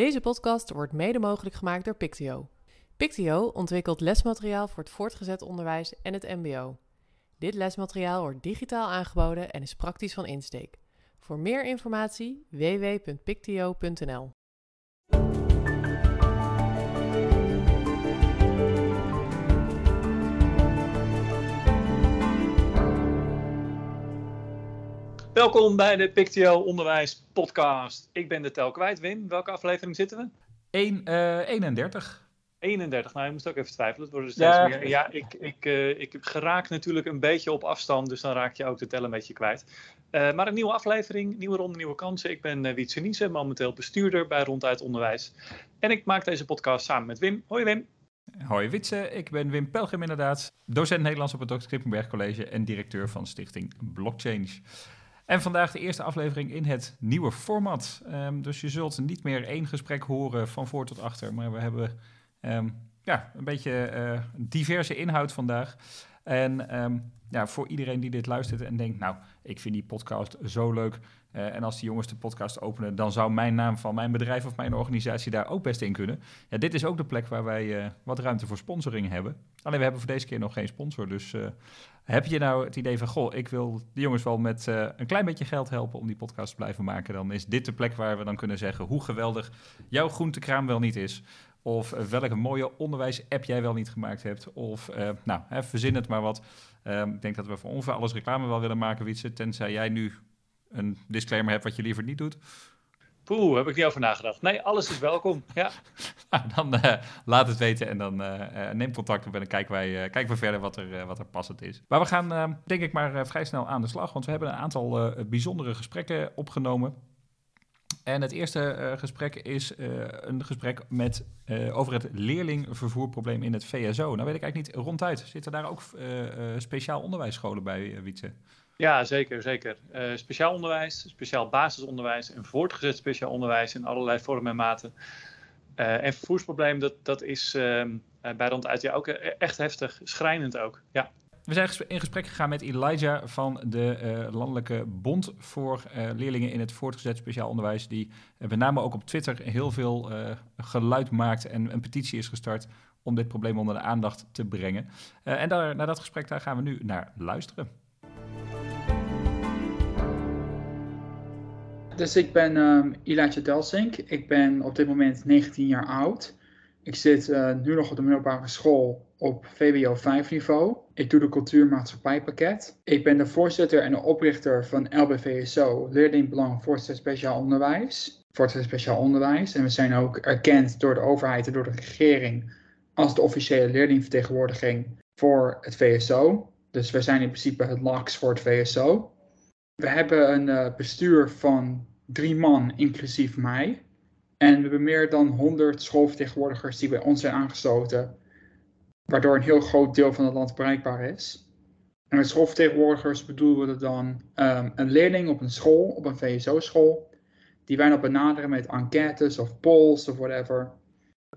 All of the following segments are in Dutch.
Deze podcast wordt mede mogelijk gemaakt door Pictio. Pictio ontwikkelt lesmateriaal voor het voortgezet onderwijs en het MBO. Dit lesmateriaal wordt digitaal aangeboden en is praktisch van insteek. Voor meer informatie www.pictio.nl. Welkom bij de Pictio Onderwijs Podcast. Ik ben de tel kwijt. Wim, welke aflevering zitten we? 1, eh 31. 31. Nou, je moest ook even twijfelen. Het worden steeds Ja. meer. Ja, ik, ik, eh, ik geraak natuurlijk een beetje op afstand, dus dan raak je ook de tel een beetje kwijt. Eh, maar een nieuwe aflevering, nieuwe ronde, nieuwe kansen. Ik ben uh, Wietse Niese, momenteel bestuurder bij Ronduit Onderwijs. En ik maak deze podcast samen met Wim. Hoi Wim. Hoi Witse, ik ben Wim Pelgrim inderdaad, docent Nederlands op het Dr. Krippenberg College en directeur van stichting Blockchange. En vandaag de eerste aflevering in het nieuwe format. Ehm, dus je zult niet meer één gesprek horen van voor tot achter, maar we hebben ehm, ja, een beetje eh, diverse inhoud vandaag. En ehm, ja, voor iedereen die dit luistert en denkt, nou, ik vind die podcast zo leuk. eh, en als die jongens de podcast openen, dan zou mijn naam van mijn bedrijf of mijn organisatie daar ook best in kunnen. Ja, dit is ook de plek waar wij eh, wat ruimte voor sponsoring hebben. Alleen we hebben voor deze keer nog geen sponsor. Dus eh, heb je nou het idee van, goh, ik wil de jongens wel met eh, een klein beetje geld helpen om die podcast te blijven maken. Dan is dit de plek waar we dan kunnen zeggen hoe geweldig jouw groentekraam wel niet is. Of eh, welke mooie onderwijs-app jij wel niet gemaakt hebt. Of, nou, hè, verzin het maar wat. Ehm, ik denk dat we voor ongeveer alles reclame wel willen maken, Wietse. Tenzij jij nu een disclaimer hebt wat je liever niet doet. Poeh, heb ik niet over nagedacht. Nee, alles is welkom. Ja. Nou, dan eh, laat het weten en dan eh, neem contact op en dan kijken wij, kijken we verder wat er, wat er passend is. Maar we gaan denk ik maar vrij snel aan de slag, want we hebben een aantal bijzondere gesprekken opgenomen. En het eerste gesprek is een gesprek met, over het leerlingvervoerprobleem in het VSO. Nou weet ik eigenlijk niet ronduit. Zitten daar ook speciaal onderwijsscholen bij, uh, Wietse? Ja, zeker, zeker. Uh, speciaal onderwijs, speciaal basisonderwijs en voortgezet speciaal onderwijs in allerlei vormen en maten. Uh, en vervoersprobleem, dat, dat is uh, bij Ronduit ja ook echt heftig, schrijnend ook. Ja. We zijn in gesprek gegaan met Elijah van de Landelijke Bond voor Leerlingen in het Voortgezet Speciaal Onderwijs. Die met name ook op Twitter heel veel geluid maakt en een petitie is gestart om dit probleem onder de aandacht te brengen. en daar, naar dat gesprek daar gaan we nu naar luisteren. Dus ik ben um, Elijah Delsink. Ik ben op dit moment 19 jaar oud. Ik zit uh, nu nog op de middelbare school op VWO 5 niveau. Ik doe de cultuurmaatschappijpakket. Ik ben de voorzitter en de oprichter van LBVSO, Leerlingbelang Voortgezet Speciaal Onderwijs. Voortgezet Speciaal Onderwijs. En we zijn ook erkend door de overheid en door de regering als de officiële leerlingvertegenwoordiging voor het VSO. Dus we zijn in principe het LAX voor het VSO. We hebben een uh, bestuur van drie man, inclusief mij. En we hebben meer dan 100 schoolvertegenwoordigers die bij ons zijn aangesloten, waardoor een heel groot deel van het land bereikbaar is. En met schoolvertegenwoordigers bedoelen we dan um, een leerling op een school, op een VSO-school, die wij nog benaderen met enquêtes of polls of whatever.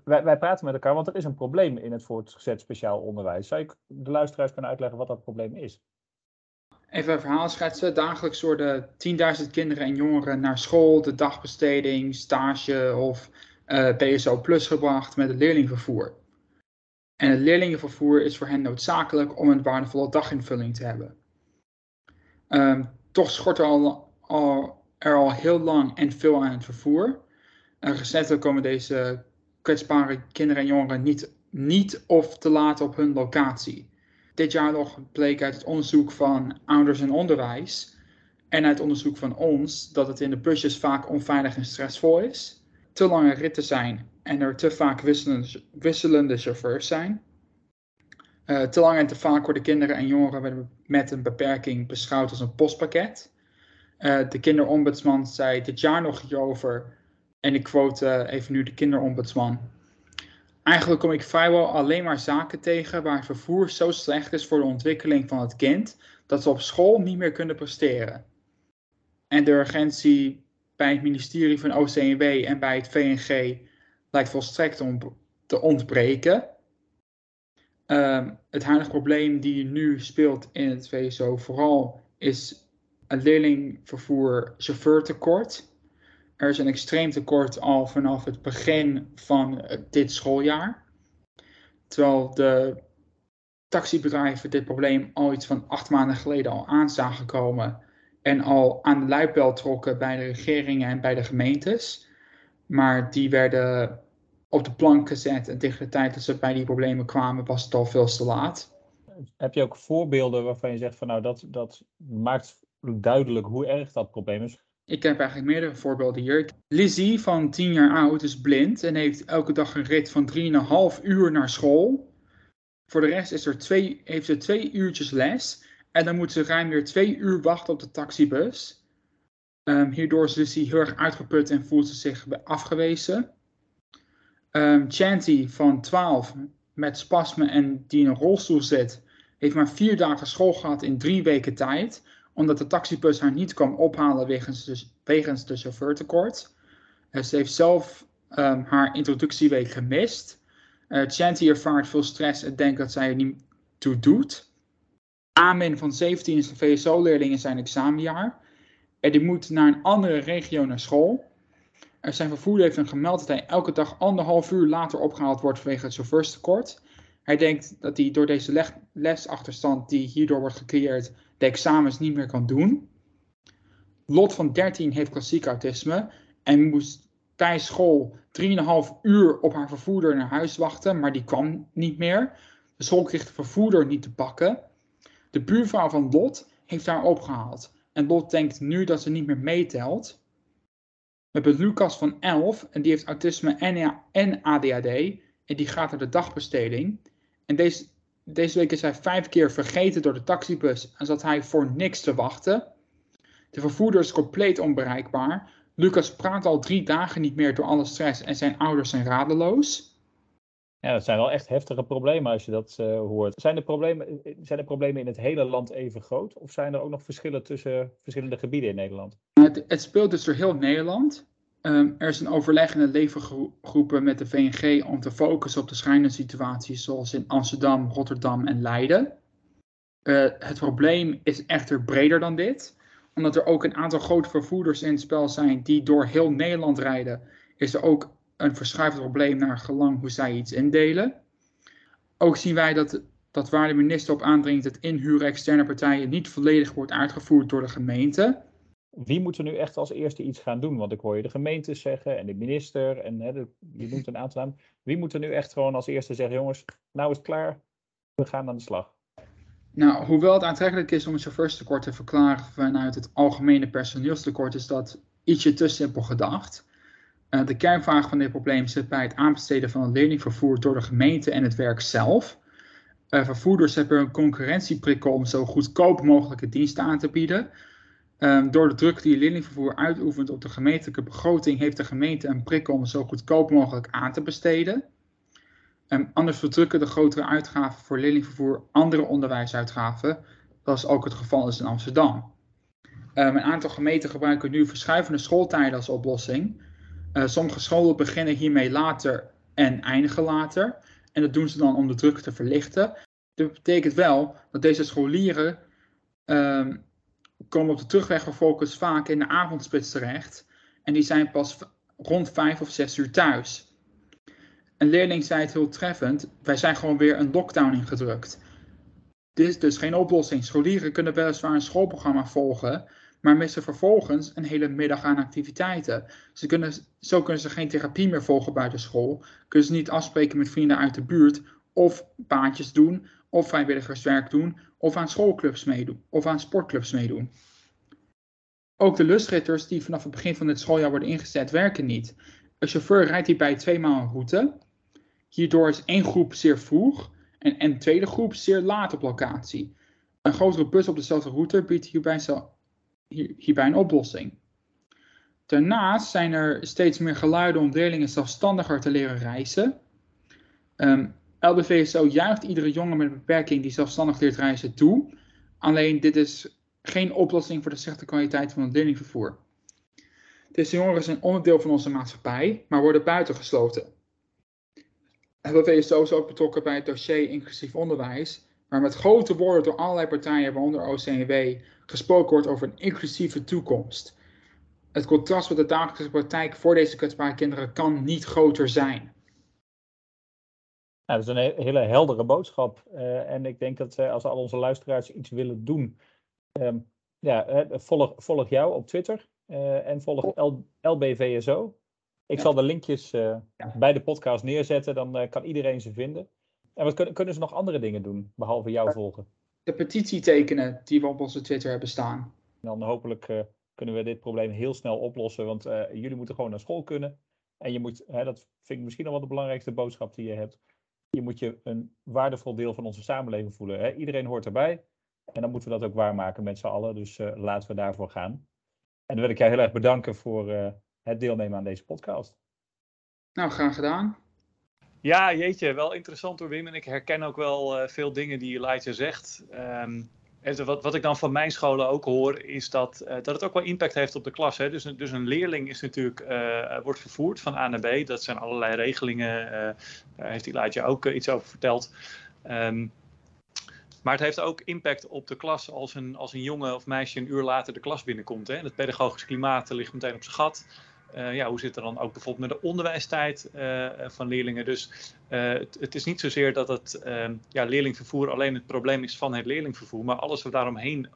Wij, wij, praten met elkaar, want er is een probleem in het voortgezet speciaal onderwijs. Zou ik de luisteraars kunnen uitleggen wat dat probleem is? Even een verhaal schetsen. Dagelijks worden 10.000 kinderen en jongeren naar school, de dagbesteding, stage of uh, PSO Plus gebracht met het leerlingvervoer. En het leerlingenvervoer is voor hen noodzakelijk om een waardevolle daginvulling te hebben. Um, toch schort er al, er al heel lang en veel aan het vervoer. Uh, recentelijk komen deze kwetsbare kinderen en jongeren niet, niet of te laat op hun locatie. Dit jaar nog bleek uit het onderzoek van Ouders en Onderwijs en uit onderzoek van ons dat het in de busjes vaak onveilig en stressvol is, te lange ritten zijn en er te vaak wisselende, chauffeurs zijn. Uh, te lang en te vaak worden kinderen en jongeren met een beperking beschouwd als een postpakket. Uh, de kinderombudsman zei dit jaar nog hierover, en ik quote even nu de kinderombudsman. Eigenlijk kom ik vrijwel alleen maar zaken tegen waar vervoer zo slecht is voor de ontwikkeling van het kind dat ze op school niet meer kunnen presteren. En de urgentie bij het ministerie van OCW en bij het VNG lijkt volstrekt te ontbreken. Um, het huidige probleem die nu speelt in het VSO vooral is het leerlingvervoer chauffeurtekort. Er is een extreem tekort al vanaf het begin van dit schooljaar. Terwijl de taxibedrijven dit probleem al iets van acht maanden geleden al aan zagen komen. En al aan de luipbel trokken bij de regeringen en bij de gemeentes. Maar die werden op de plank gezet en tegen de tijd dat ze bij die problemen kwamen was het al veel te laat. Heb je ook voorbeelden waarvan je zegt van nou dat, dat maakt duidelijk hoe erg dat probleem is? Ik heb eigenlijk meerdere voorbeelden hier. Lizzie van 10 jaar oud is blind en heeft elke dag een rit van 3,5 uur naar school. Voor de rest is er twee, heeft ze twee uurtjes les en dan moet ze ruim weer twee uur wachten op de taxibus. Um, hierdoor is Lizzie heel erg uitgeput en voelt ze zich afgewezen. Um, Chanty van 12 met spasmen en die in een rolstoel zit, heeft maar vier dagen school gehad in drie weken tijd, omdat de taxibus haar niet kwam ophalen wegens de, wegens de chauffeurtekort. Uh, ze heeft zelf um, haar introductieweek gemist. Uh, Chanty ervaart veel stress en denkt dat zij er niet toe doet. Amin van 17 is een VSO-leerling in zijn examenjaar. En die moet naar een andere regio naar school. Er zijn vervoerder heeft hem gemeld dat hij elke dag anderhalf uur later opgehaald wordt vanwege het chauffeurstekort. Hij denkt dat hij door deze lesachterstand die hierdoor wordt gecreëerd, de examens niet meer kan doen. Lot van 13 heeft klassiek autisme en moest tijdens school 3,5 uur op haar vervoerder naar huis wachten, maar die kwam niet meer. De school kreeg de vervoerder niet te pakken. De buurvrouw van Lot heeft haar opgehaald. En Lot denkt nu dat ze niet meer meetelt. We hebben Lucas van 11 en die heeft autisme en ADHD. En die gaat naar de dagbesteding. En deze, deze week is hij vijf keer vergeten door de taxibus en zat hij voor niks te wachten. De vervoerder is compleet onbereikbaar. Lucas praat al drie dagen niet meer door alle stress en zijn ouders zijn radeloos. Ja, dat zijn wel echt heftige problemen als je dat uh, hoort. Zijn de, problemen, zijn de problemen in het hele land even groot? Of zijn er ook nog verschillen tussen verschillende gebieden in Nederland? Het, het speelt dus door heel Nederland. Um, er is een overleg in de levengroepen met de VNG om te focussen op de schrijnende situaties zoals in Amsterdam, Rotterdam en Leiden. Uh, het probleem is echter breder dan dit. Omdat er ook een aantal grote vervoerders in het spel zijn die door heel Nederland rijden, is er ook een verschuivend probleem naar gelang hoe zij iets indelen. Ook zien wij dat, dat waar de minister op aandringt dat inhuren externe partijen niet volledig wordt uitgevoerd door de gemeente. Wie moet er nu echt als eerste iets gaan doen? Want ik hoor je de gemeentes zeggen en de minister en hè, je noemt een aantal namen. Wie moet er nu echt gewoon als eerste zeggen, jongens, nou is het klaar, we gaan aan de slag? Nou, hoewel het aantrekkelijk is om het chauffeurstekort te verklaren vanuit het algemene personeelstekort, is dat ietsje te simpel gedacht. Uh, de kernvraag van dit probleem zit bij het aanbesteden van het leerlingvervoer door de gemeente en het werk zelf. Uh, vervoerders hebben een concurrentieprikkel om zo goedkoop mogelijke diensten aan te bieden. Um, door de druk die leerlingvervoer uitoefent op de gemeentelijke begroting, heeft de gemeente een prikkel om zo goedkoop mogelijk aan te besteden. Um, anders verdrukken de grotere uitgaven voor leerlingvervoer andere onderwijsuitgaven, zoals ook het geval is in Amsterdam. Um, een aantal gemeenten gebruiken nu verschuivende schooltijden als oplossing. Uh, sommige scholen beginnen hiermee later en eindigen later. En dat doen ze dan om de druk te verlichten. Dat betekent wel dat deze scholieren um, komen op de terugweg vervolgens vaak in de avondspits terecht. En die zijn pas rond vijf of zes uur thuis. Een leerling zei het heel treffend: wij zijn gewoon weer een lockdown ingedrukt. Dit is dus geen oplossing. Scholieren kunnen weliswaar een schoolprogramma volgen, maar missen vervolgens een hele middag aan activiteiten. Ze kunnen, zo kunnen ze geen therapie meer volgen buiten school, kunnen ze niet afspreken met vrienden uit de buurt, of baantjes doen, of vrijwilligerswerk doen, of aan schoolclubs meedoen, of aan sportclubs meedoen. Ook de lustritters die vanaf het begin van het schooljaar worden ingezet, werken niet. Een chauffeur rijdt hierbij tweemaal een route. Hierdoor is één groep zeer vroeg en een tweede groep zeer laat op locatie. Een grotere bus op dezelfde route biedt hierbij, hierbij een oplossing. Daarnaast zijn er steeds meer geluiden om leerlingen zelfstandiger te leren reizen. Um, LBVSO juicht iedere jongen met een beperking die zelfstandig leert reizen toe. Alleen dit is geen oplossing voor de slechte kwaliteit van het leerlingvervoer. Deze jongeren zijn onderdeel van onze maatschappij, maar worden buitengesloten. LBVSO is ook betrokken bij het dossier inclusief onderwijs, waar met grote woorden door allerlei partijen, waaronder OCW, gesproken wordt over een inclusieve toekomst. het contrast met de dagelijkse praktijk voor deze kwetsbare kinderen kan niet groter zijn. Nou, dat is een hele heldere boodschap. Uh, en ik denk dat uh, als al onze luisteraars iets willen doen, um, ja, volg, volg jou op Twitter uh, en volg L, LBVSO. Ik ja. zal de linkjes ja. bij de podcast neerzetten, dan kan iedereen ze vinden. En wat kunnen, kunnen ze nog andere dingen doen, behalve jou volgen? De petitie tekenen die we op onze Twitter hebben staan. Dan hopelijk kunnen we dit probleem heel snel oplossen, want jullie moeten gewoon naar school kunnen. En je moet, hè, dat vind ik misschien nog wel de belangrijkste boodschap die je hebt je moet je een waardevol deel van onze samenleving voelen. Hè? Iedereen hoort erbij. En dan moeten we dat ook waarmaken met z'n allen. Dus uh, laten we daarvoor gaan. En dan wil ik jou heel erg bedanken voor uh, het deelnemen aan deze podcast. Nou, graag gedaan. Ja, jeetje, wel interessant hoor Wim. En ik herken ook wel uh, veel dingen die Elijah zegt. Um, en wat, wat ik dan van mijn scholen ook hoor, is dat, uh, dat het ook wel impact heeft op de klas. Hè? Dus, dus een leerling is natuurlijk, uh, wordt vervoerd van A naar B. Dat zijn allerlei regelingen. Uh, daar heeft Elijah ook iets over verteld. Um, maar het heeft ook impact op de klas als een, als een jongen of meisje een uur later de klas binnenkomt. Hè? Het pedagogisch klimaat ligt meteen op zijn gat. Uh, ja, hoe zit er dan ook bijvoorbeeld met de onderwijstijd uh, van leerlingen? Dus het, het, is niet zozeer dat het ehm, ja, leerlingvervoer alleen het probleem is van het leerlingvervoer, maar alles wat daaromheen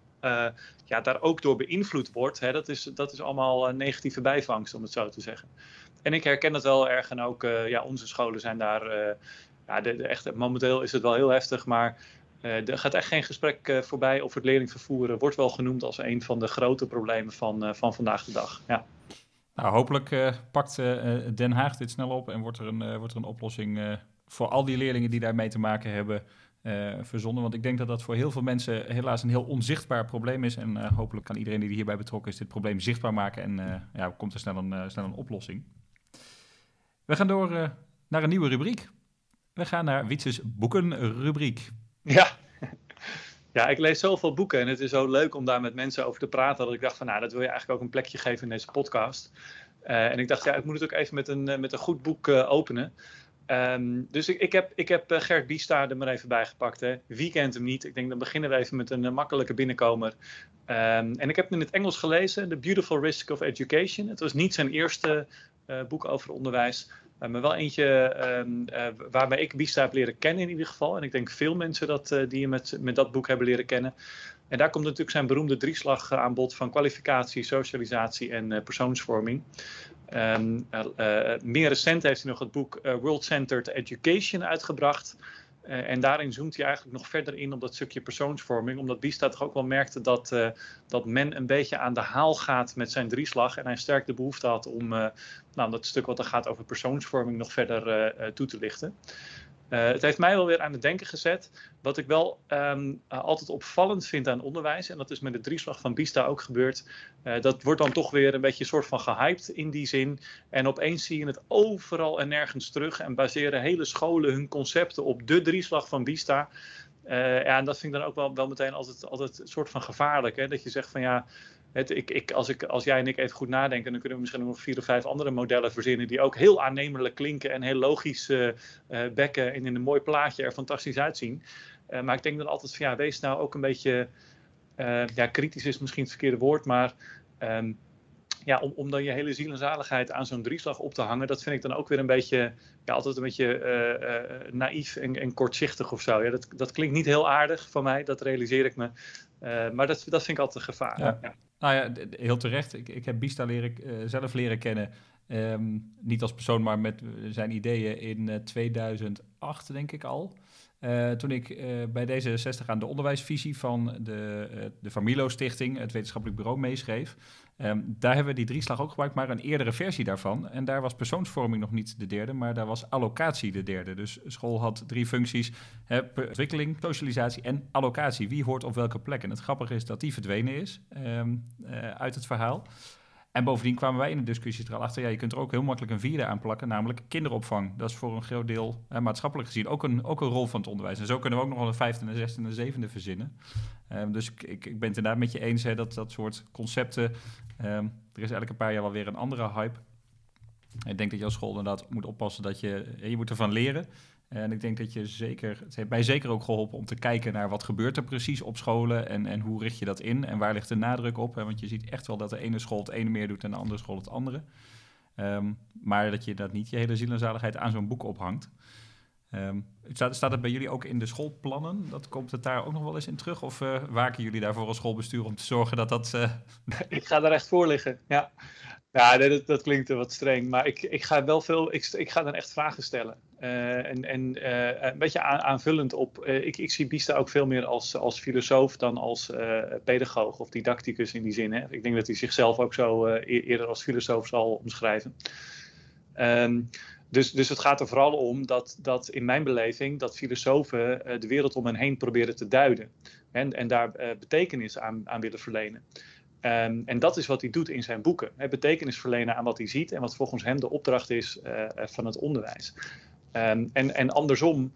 ja, daar ook door beïnvloed wordt, hè, dat, is, dat is allemaal negatieve bijvangst, om het zo te zeggen. En ik herken het wel erg en ook ja, onze scholen zijn daar, ja, de, echt, momenteel is het wel heel heftig, maar er gaat echt geen gesprek voorbij over het leerlingvervoer. wordt wel genoemd als een van de grote problemen van, van vandaag de dag. Ja. Nou, hopelijk uh, pakt uh, Den Haag dit snel op en wordt er een, wordt er een oplossing voor al die leerlingen die daarmee te maken hebben verzonnen. Want ik denk dat dat voor heel veel mensen helaas een heel onzichtbaar probleem is. En hopelijk kan iedereen die hierbij betrokken is dit probleem zichtbaar maken en ja, komt er snel een, snel een oplossing. We gaan door naar een nieuwe rubriek. We gaan naar Wietses boekenrubriek. Ja. Ja, ik lees zoveel boeken en het is zo leuk om daar met mensen over te praten. Dat ik dacht van, nou, dat wil je eigenlijk ook een plekje geven in deze podcast. Uh, en ik dacht, ja, ik moet het ook even met een, met een goed boek uh, openen. Um, dus ik, ik heb, ik heb Gert Biesta er maar even bij gepakt. Hè. Wie kent hem niet? Ik denk, dan beginnen we even met een makkelijke binnenkomer. Um, en ik heb hem in het Engels gelezen, The Beautiful Risk of Education. Het was niet zijn eerste boek over onderwijs. Uh, maar wel eentje um, waarbij ik Bista heb leren kennen in ieder geval. En ik denk veel mensen dat, uh, die je met, met dat boek hebben leren kennen. En daar komt natuurlijk zijn beroemde drieslag aan bod van kwalificatie, socialisatie en persoonsvorming. Um, meer recent heeft hij nog het boek World Centered Education uitgebracht. Uh, en daarin zoomt hij eigenlijk nog verder in op dat stukje persoonsvorming. Omdat Bista toch ook wel merkte dat, uh, dat men een beetje aan de haal gaat met zijn drieslag. En hij sterk de behoefte had om uh, nou, dat stuk wat er gaat over persoonsvorming nog verder toe te lichten. Uh, het heeft mij wel weer aan het denken gezet. Wat ik wel um, uh, altijd opvallend vind aan onderwijs, en dat is met de drieslag van Bista ook gebeurd. Uh, dat wordt dan toch weer een beetje een soort van gehyped in die zin. En opeens zie je het overal en nergens terug. En baseren hele scholen hun concepten op de drieslag van Bista. ja, en dat vind ik dan ook wel, wel meteen altijd, altijd een soort van gevaarlijk. Hè? Dat je zegt van ja. Het, ik, ik, als, ik, als jij en ik even goed nadenken, dan kunnen we misschien nog vier of vijf andere modellen verzinnen die ook heel aannemelijk klinken en heel logisch uh, uh, bekken en in een mooi plaatje er fantastisch uitzien. Uh, maar ik denk dan altijd van ja, wees nou ook een beetje, ja, kritisch is misschien het verkeerde woord, maar um, ja, om, om dan je hele ziel en zaligheid aan zo'n drieslag op te hangen, dat vind ik dan ook weer een beetje, ja, altijd een beetje naïef en, en, kortzichtig of zo. Ja, dat, dat klinkt niet heel aardig van mij, dat realiseer ik me. maar dat, dat vind ik altijd een gevaar. Ja. Ja. Nou ja, heel terecht. Ik, ik heb Bista leren, uh, zelf leren kennen. Um, niet als persoon, maar met zijn ideeën in uh, 2008, denk ik al. Uh, toen ik uh, bij D66 aan de onderwijsvisie van de, uh, de Familo Stichting, het wetenschappelijk bureau, meeschreef. Um, daar hebben we die drieslag ook gebruikt, maar een eerdere versie daarvan. En daar was persoonsvorming nog niet de derde, maar daar was allocatie de derde. Dus school had drie functies: hè, ontwikkeling, socialisatie en allocatie. Wie hoort op welke plek? En het grappige is dat die verdwenen is um, uit het verhaal. En bovendien kwamen wij in de discussie er al achter, ja, je kunt er ook heel makkelijk een vierde aan plakken, namelijk kinderopvang. Dat is voor een groot deel, maatschappelijk gezien, ook een, ook een rol van het onderwijs. En zo kunnen we ook nog wel een vijfde, een zesde en een zevende verzinnen. Um, dus ik, ik, ik ben het inderdaad met je eens hè, dat dat soort concepten, um, er is elke paar jaar wel weer een andere hype. Ik denk dat je als school inderdaad moet oppassen dat je, je moet ervan leren. En ik denk dat je zeker, het heeft mij zeker ook geholpen om te kijken naar wat gebeurt er precies op scholen en, en hoe richt je dat in en waar ligt de nadruk op. Hè? Want je ziet echt wel dat de ene school het ene meer doet en de andere school het andere. Ehm, maar dat je dat niet je hele ziel en zaligheid aan zo'n boek ophangt. Um, staat, staat het bij jullie ook in de schoolplannen? Dat komt het daar ook nog wel eens in terug? Of uh, waken jullie daarvoor als schoolbestuur om te zorgen dat dat... Uh... Ik ga er echt voor liggen, ja. Ja, dat, dat klinkt wat streng, maar ik, ik ga wel veel, ik, ik ga dan echt vragen stellen. Uh, en en uh, een beetje aan, aanvullend op, uh, ik, ik zie Bista ook veel meer als, als filosoof dan als pedagoog of didacticus in die zin. Hè. Ik denk dat hij zichzelf ook zo eerder als filosoof zal omschrijven. Um, dus, dus het gaat er vooral om dat, dat in mijn beleving dat filosofen de wereld om hen heen proberen te duiden. En, en daar betekenis aan, aan willen verlenen. Um, en dat is wat hij doet in zijn boeken. He, betekenis verlenen aan wat hij ziet en wat volgens hem de opdracht is van het onderwijs. Um, en, en andersom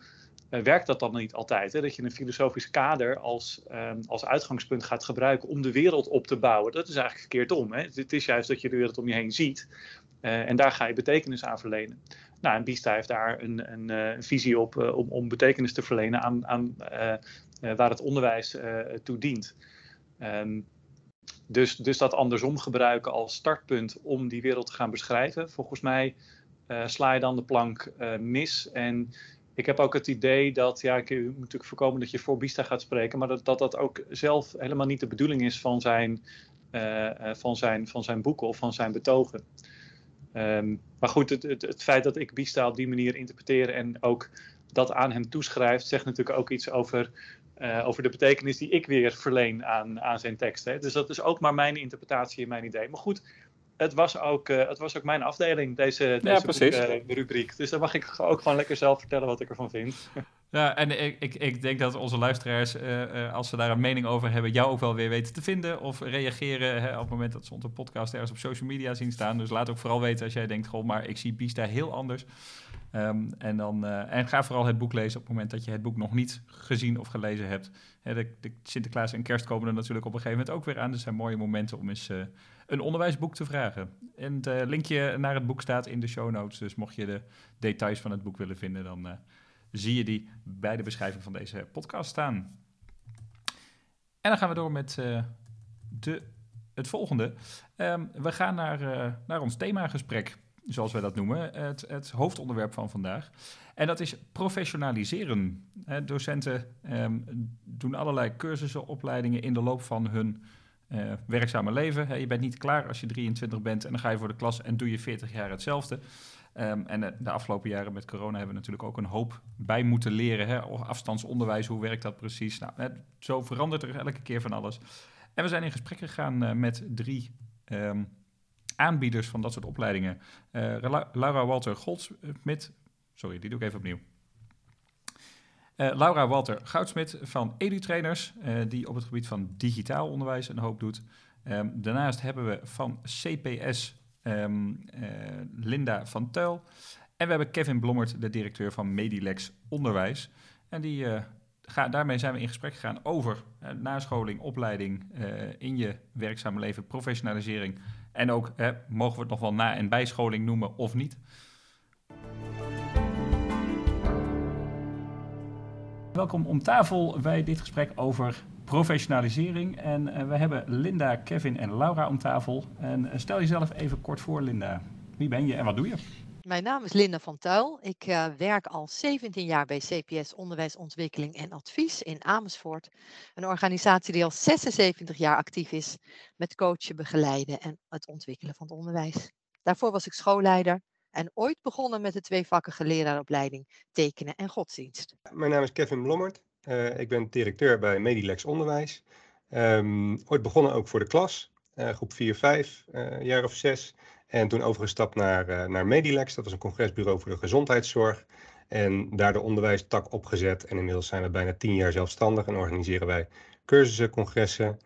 uh, werkt dat dan niet altijd. Hè? Dat je een filosofisch kader als, um, als uitgangspunt gaat gebruiken om de wereld op te bouwen. Dat is eigenlijk verkeerd om. Hè? Het is juist dat je de wereld om je heen ziet. Uh, en daar ga je betekenis aan verlenen. Nou, en Bista heeft daar een, een, een visie op om, om betekenis te verlenen aan, aan waar het onderwijs toe dient. Um, dus, dus dat andersom gebruiken als startpunt om die wereld te gaan beschrijven. Volgens mij uh, sla je dan de plank uh, mis. En ik heb ook het idee dat, ja, ik moet natuurlijk voorkomen dat je voor Bista gaat spreken, maar dat dat, dat ook zelf helemaal niet de bedoeling is van zijn, uh, van zijn, van zijn boeken of van zijn betogen. Um, maar goed, het, het, het, feit dat ik Bista op die manier interpreteer en ook dat aan hem toeschrijft, zegt natuurlijk ook iets over over de betekenis die ik weer verleen aan, aan zijn tekst. Hè. Dus dat is ook maar mijn interpretatie en mijn idee. Maar goed, het was ook, uh, het was ook mijn afdeling, deze, deze ja, boek, uh, rubriek. Dus dan mag ik ook gewoon lekker zelf vertellen wat ik ervan vind. Ja, en ik, ik, ik denk dat onze luisteraars, als ze daar een mening over hebben, jou ook wel weer weten te vinden. Of reageren hè, op het moment dat ze onze podcast ergens op social media zien staan. Dus laat ook vooral weten als jij denkt, goh, maar ik zie Biesta heel anders. Um, en, dan, uh, en ga vooral het boek lezen op het moment dat je het boek nog niet gezien of gelezen hebt. He, de, de, Sinterklaas en kerst komen er natuurlijk op een gegeven moment ook weer aan. Dus zijn mooie momenten om eens uh, een onderwijsboek te vragen. En het uh, linkje naar het boek staat in de show notes. Dus mocht je de details van het boek willen vinden, dan zie je die bij de beschrijving van deze podcast staan. En dan gaan we door met de, het volgende. Um, we gaan naar, naar ons themagesprek zoals wij dat noemen, het, het, hoofdonderwerp van vandaag. En dat is professionaliseren. docenten um, doen allerlei cursussen, opleidingen in de loop van hun uh, werkzame leven. je bent niet klaar als je 23 bent en dan ga je voor de klas en doe je 40 jaar hetzelfde. Um, en de, de, afgelopen jaren met corona hebben we natuurlijk ook een hoop bij moeten leren. Hè? Afstandsonderwijs, hoe werkt dat precies? Nou, zo verandert er elke keer van alles. En we zijn in gesprek gegaan uh, met drie um, aanbieders van dat soort opleidingen. Laura Walter Goldsmit, sorry, die doe ik even opnieuw. Uh, Laura Walter Goudsmit van EduTrainers, uh, die op het gebied van digitaal onderwijs een hoop doet. Um, daarnaast hebben we van CPS um, Linda van Tuil. En we hebben Kevin Blommert, de directeur van Medilex Onderwijs. En die, ga, daarmee zijn we in gesprek gegaan over nascholing, opleiding in je werkzame leven, professionalisering en ook, mogen we het nog wel na- en bijscholing noemen of niet? Welkom om tafel bij dit gesprek over professionalisering. En uh, we hebben Linda, Kevin en Laura om tafel. En uh, stel jezelf even kort voor, Linda. Wie ben je en wat doe je? Mijn naam is Linda van Tuil. Ik uh, werk al 17 jaar bij CPS Onderwijsontwikkeling en Advies in Amersfoort. Een organisatie die al 76 jaar actief is met coachen, begeleiden en het ontwikkelen van het onderwijs. Daarvoor was ik schoolleider en ooit begonnen met de tweevakkige leraaropleiding tekenen en godsdienst. Mijn naam is Kevin Blommert. Uh, ik ben directeur bij Medilex Onderwijs. Um, ooit begonnen ook voor de klas, uh, groep 4, 5, jaar of 6. En toen overgestapt naar, uh, naar Medilex, dat was een congresbureau voor de gezondheidszorg. En daar de onderwijstak opgezet. En inmiddels zijn we bijna tien jaar zelfstandig en organiseren wij cursussen, congressen,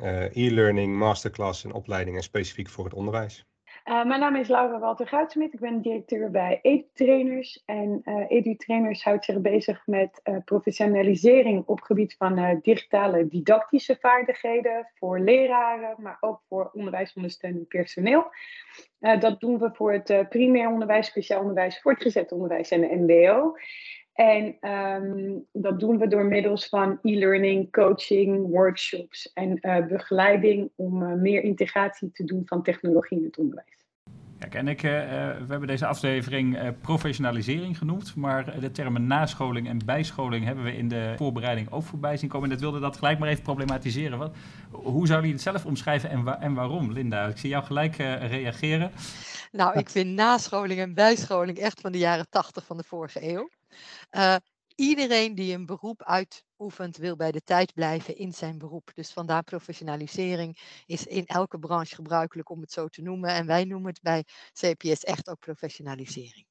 uh, e-learning, masterclass en opleidingen specifiek voor het onderwijs. Uh, mijn naam is Laura Walter Goudsmit. Ik ben directeur bij EduTrainers. En uh, EduTrainers houdt zich bezig met uh, professionalisering op gebied van digitale didactische vaardigheden voor leraren, maar ook voor onderwijsondersteunend personeel. dat doen we voor het primair onderwijs, speciaal onderwijs, voortgezet onderwijs en de MBO. En um, dat doen we door middels van e-learning, coaching, workshops en uh, begeleiding om uh, meer integratie te doen van technologie in het onderwijs. Kijk, en ik, uh, we hebben deze aflevering professionalisering genoemd, maar de termen nascholing en bijscholing hebben we in de voorbereiding ook voorbij zien komen. En dat wilde dat gelijk maar even problematiseren. Wat, hoe zou je het zelf omschrijven en, wa en waarom, Linda? Ik zie jou gelijk reageren. Nou, ik vind nascholing en bijscholing echt van de jaren tachtig van de vorige eeuw. Uh, iedereen die een beroep uitoefent, wil bij de tijd blijven in zijn beroep. Dus vandaar professionalisering is in elke branche gebruikelijk om het zo te noemen. En wij noemen het bij CPS echt ook professionalisering.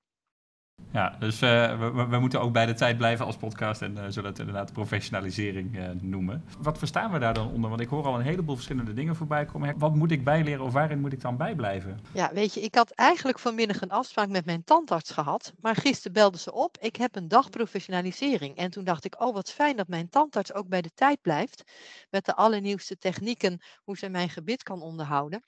Ja, dus uh, we, we, moeten ook bij de tijd blijven als podcast en uh, zullen het inderdaad professionalisering uh, noemen. Wat verstaan we daar dan onder? Want ik hoor al een heleboel verschillende dingen voorbij komen. Wat moet ik bijleren of waarin moet ik dan bijblijven? Ja, weet je, ik had eigenlijk vanmiddag een afspraak met mijn tandarts gehad, maar gisteren belde ze op. Ik heb een dag professionalisering. En toen dacht ik, oh wat fijn dat mijn tandarts ook bij de tijd blijft met de allernieuwste technieken, hoe ze mijn gebit kan onderhouden.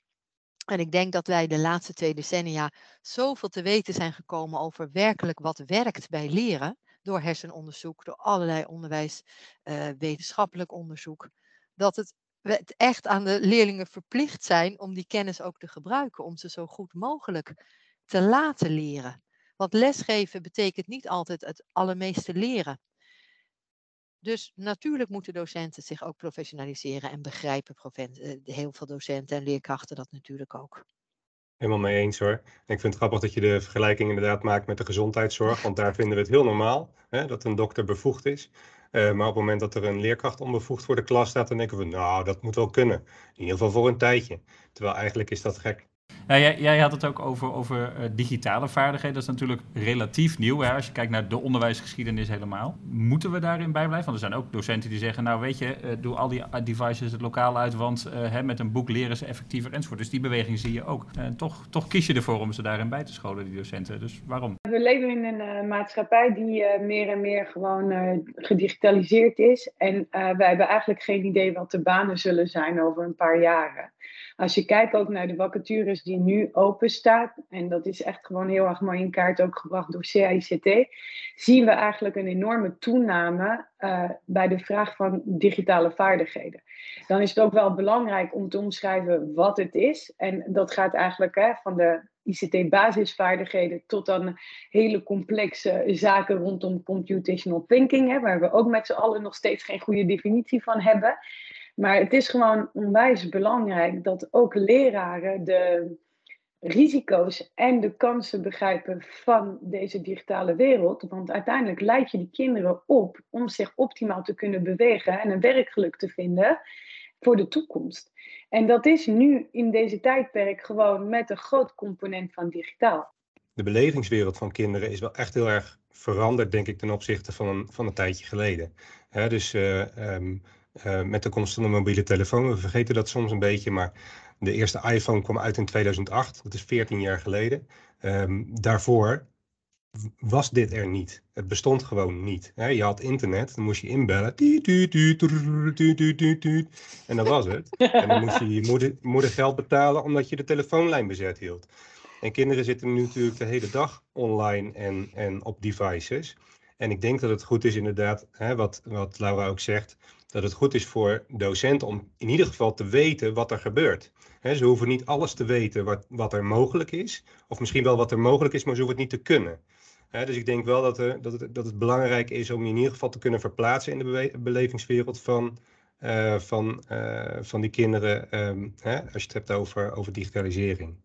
En ik denk dat wij de laatste twee decennia zoveel te weten zijn gekomen over werkelijk wat werkt bij leren. Door hersenonderzoek, door allerlei onderwijs, uh, wetenschappelijk onderzoek. Dat het, we het echt aan de leerlingen verplicht zijn om die kennis ook te gebruiken. Om ze zo goed mogelijk te laten leren. Want lesgeven betekent niet altijd het allermeeste leren. Dus natuurlijk moeten docenten zich ook professionaliseren en begrijpen eh, heel veel docenten en leerkrachten dat natuurlijk ook. Helemaal mee eens hoor. ik vind het grappig dat je de vergelijking inderdaad maakt met de gezondheidszorg, want daar vinden we het heel normaal hè, dat een dokter bevoegd is. Uh, maar op het moment dat er een leerkracht onbevoegd voor de klas staat, dan denken we, nou, dat moet wel kunnen. In ieder geval voor een tijdje. Terwijl eigenlijk is dat gek. Jij, jij, had het ook over, over uh, digitale vaardigheden. Dat is natuurlijk relatief nieuw. Hè? Als je kijkt naar de onderwijsgeschiedenis helemaal. Moeten we daarin bijblijven? Want er zijn ook docenten die zeggen... nou weet je, uh, doe al die devices het lokaal uit... want hè, met een boek leren ze effectiever enzovoort. Dus die beweging zie je ook. toch, toch kies je ervoor om ze daarin bij te scholen, die docenten. Dus waarom? We leven in een maatschappij die meer en meer gewoon gedigitaliseerd is. En wij hebben eigenlijk geen idee wat de banen zullen zijn over een paar jaren. Als je kijkt ook naar de vacatures die nu open staan, en dat is echt gewoon heel erg mooi in kaart ook gebracht door CICT, zien we eigenlijk een enorme toename uh, bij de vraag van digitale vaardigheden. Dan is het ook wel belangrijk om te omschrijven wat het is. En dat gaat eigenlijk hè, van de ICT-basisvaardigheden tot dan hele complexe zaken rondom computational thinking, hè, waar we ook met z'n allen nog steeds geen goede definitie van hebben. Maar het is gewoon onwijs belangrijk dat ook leraren de risico's en de kansen begrijpen van deze digitale wereld. Want uiteindelijk leid je die kinderen op om zich optimaal te kunnen bewegen en een werkgeluk te vinden voor de toekomst. En dat is nu in deze tijdperk gewoon met een groot component van digitaal. De belevingswereld van kinderen is wel echt heel erg veranderd, denk ik, ten opzichte van een, van een tijdje geleden. dus uh, um, uh, met de komst van de mobiele telefoon. We vergeten dat soms een beetje, maar de eerste iPhone kwam uit in 2008. Dat is 14 jaar geleden. Um, daarvoor was dit er niet. Het bestond gewoon niet. je had internet, dan moest je inbellen. En dat was het. En dan moest je je moeder, moeder geld betalen omdat je de telefoonlijn bezet hield. En kinderen zitten nu natuurlijk de hele dag online en, en op devices. En ik denk dat het goed is inderdaad, hè, wat, wat Laura ook zegt, dat het goed is voor docenten om in ieder geval te weten wat er gebeurt. ze hoeven niet alles te weten wat, wat er mogelijk is, of misschien wel wat er mogelijk is, maar ze hoeven het niet te kunnen. dus ik denk wel dat, er, dat, het, dat het belangrijk is om je in ieder geval te kunnen verplaatsen in de belevingswereld van, uh, van, uh, van die kinderen, um, als je het hebt over, over digitalisering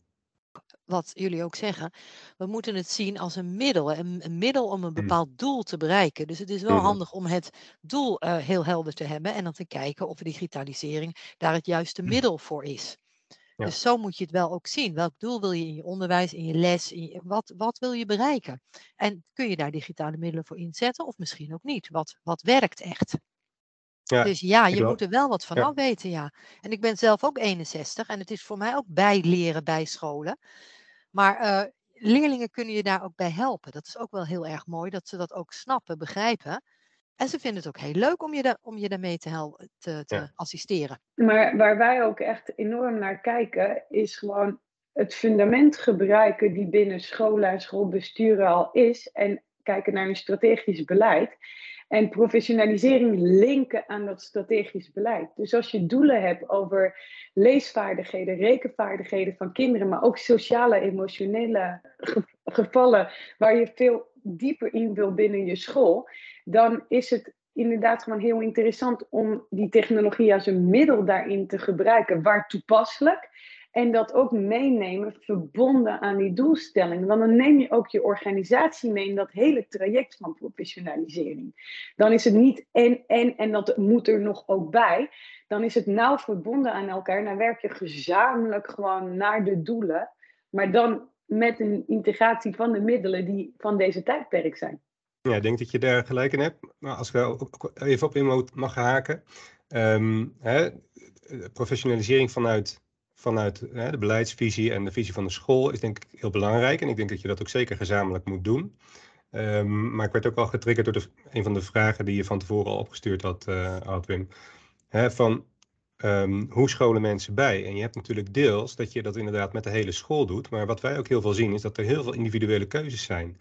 wat jullie ook zeggen, we moeten het zien als een middel. Een, een middel om een mm. bepaald doel te bereiken. Dus het is wel mm-hmm. handig om het doel uh, heel helder te hebben en dan te kijken of digitalisering daar het juiste mm. middel voor is. Ja. Dus zo moet je het wel ook zien. Welk doel wil je in je onderwijs, in je les, in je, wat, wat wil je bereiken? En kun je daar digitale middelen voor inzetten of misschien ook niet? Wat, wat werkt echt? Ja, Dus ja, je moet er wel wat van Ja. af weten, ja. En ik ben zelf ook 61 en het is voor mij ook bijleren bij scholen. Maar eh, leerlingen kunnen je daar ook bij helpen. Dat is ook wel heel erg mooi, dat ze dat ook snappen, begrijpen. En ze vinden het ook heel leuk om je, daar, om je daarmee te, hel- te, te Ja. assisteren. Maar waar wij ook echt enorm naar kijken, is gewoon het fundament gebruiken die binnen scholen en schoolbesturen al is. En kijken naar een strategisch beleid. En professionalisering linken aan dat strategisch beleid. Dus als je doelen hebt over leesvaardigheden, rekenvaardigheden van kinderen, maar ook sociale, emotionele ge- gevallen waar je veel dieper in wil binnen je school, dan is het inderdaad gewoon heel interessant om die technologie als een middel daarin te gebruiken, waar toepasselijk. En dat ook meenemen, verbonden aan die doelstelling. Want dan neem je ook je organisatie mee in dat hele traject van professionalisering. Dan is het niet en, en, en dat moet er nog ook bij. Dan is het nauw verbonden aan elkaar. Dan werk je gezamenlijk gewoon naar de doelen. Maar dan met een integratie van de middelen die van deze tijdperk zijn. Ja, ik denk dat je daar gelijk in hebt. Maar als ik even op in mag haken. Ehm, hè, professionalisering vanuit, vanuit hè, de beleidsvisie en de visie van de school is denk ik heel belangrijk. En ik denk dat je dat ook zeker gezamenlijk moet doen. Ehm, maar ik werd ook al getriggerd door de, een van de vragen die je van tevoren al opgestuurd had, had Wim. Hè, van ehm, hoe scholen mensen bij? En je hebt natuurlijk deels dat je dat inderdaad met de hele school doet. Maar wat wij ook heel veel zien is dat er heel veel individuele keuzes zijn.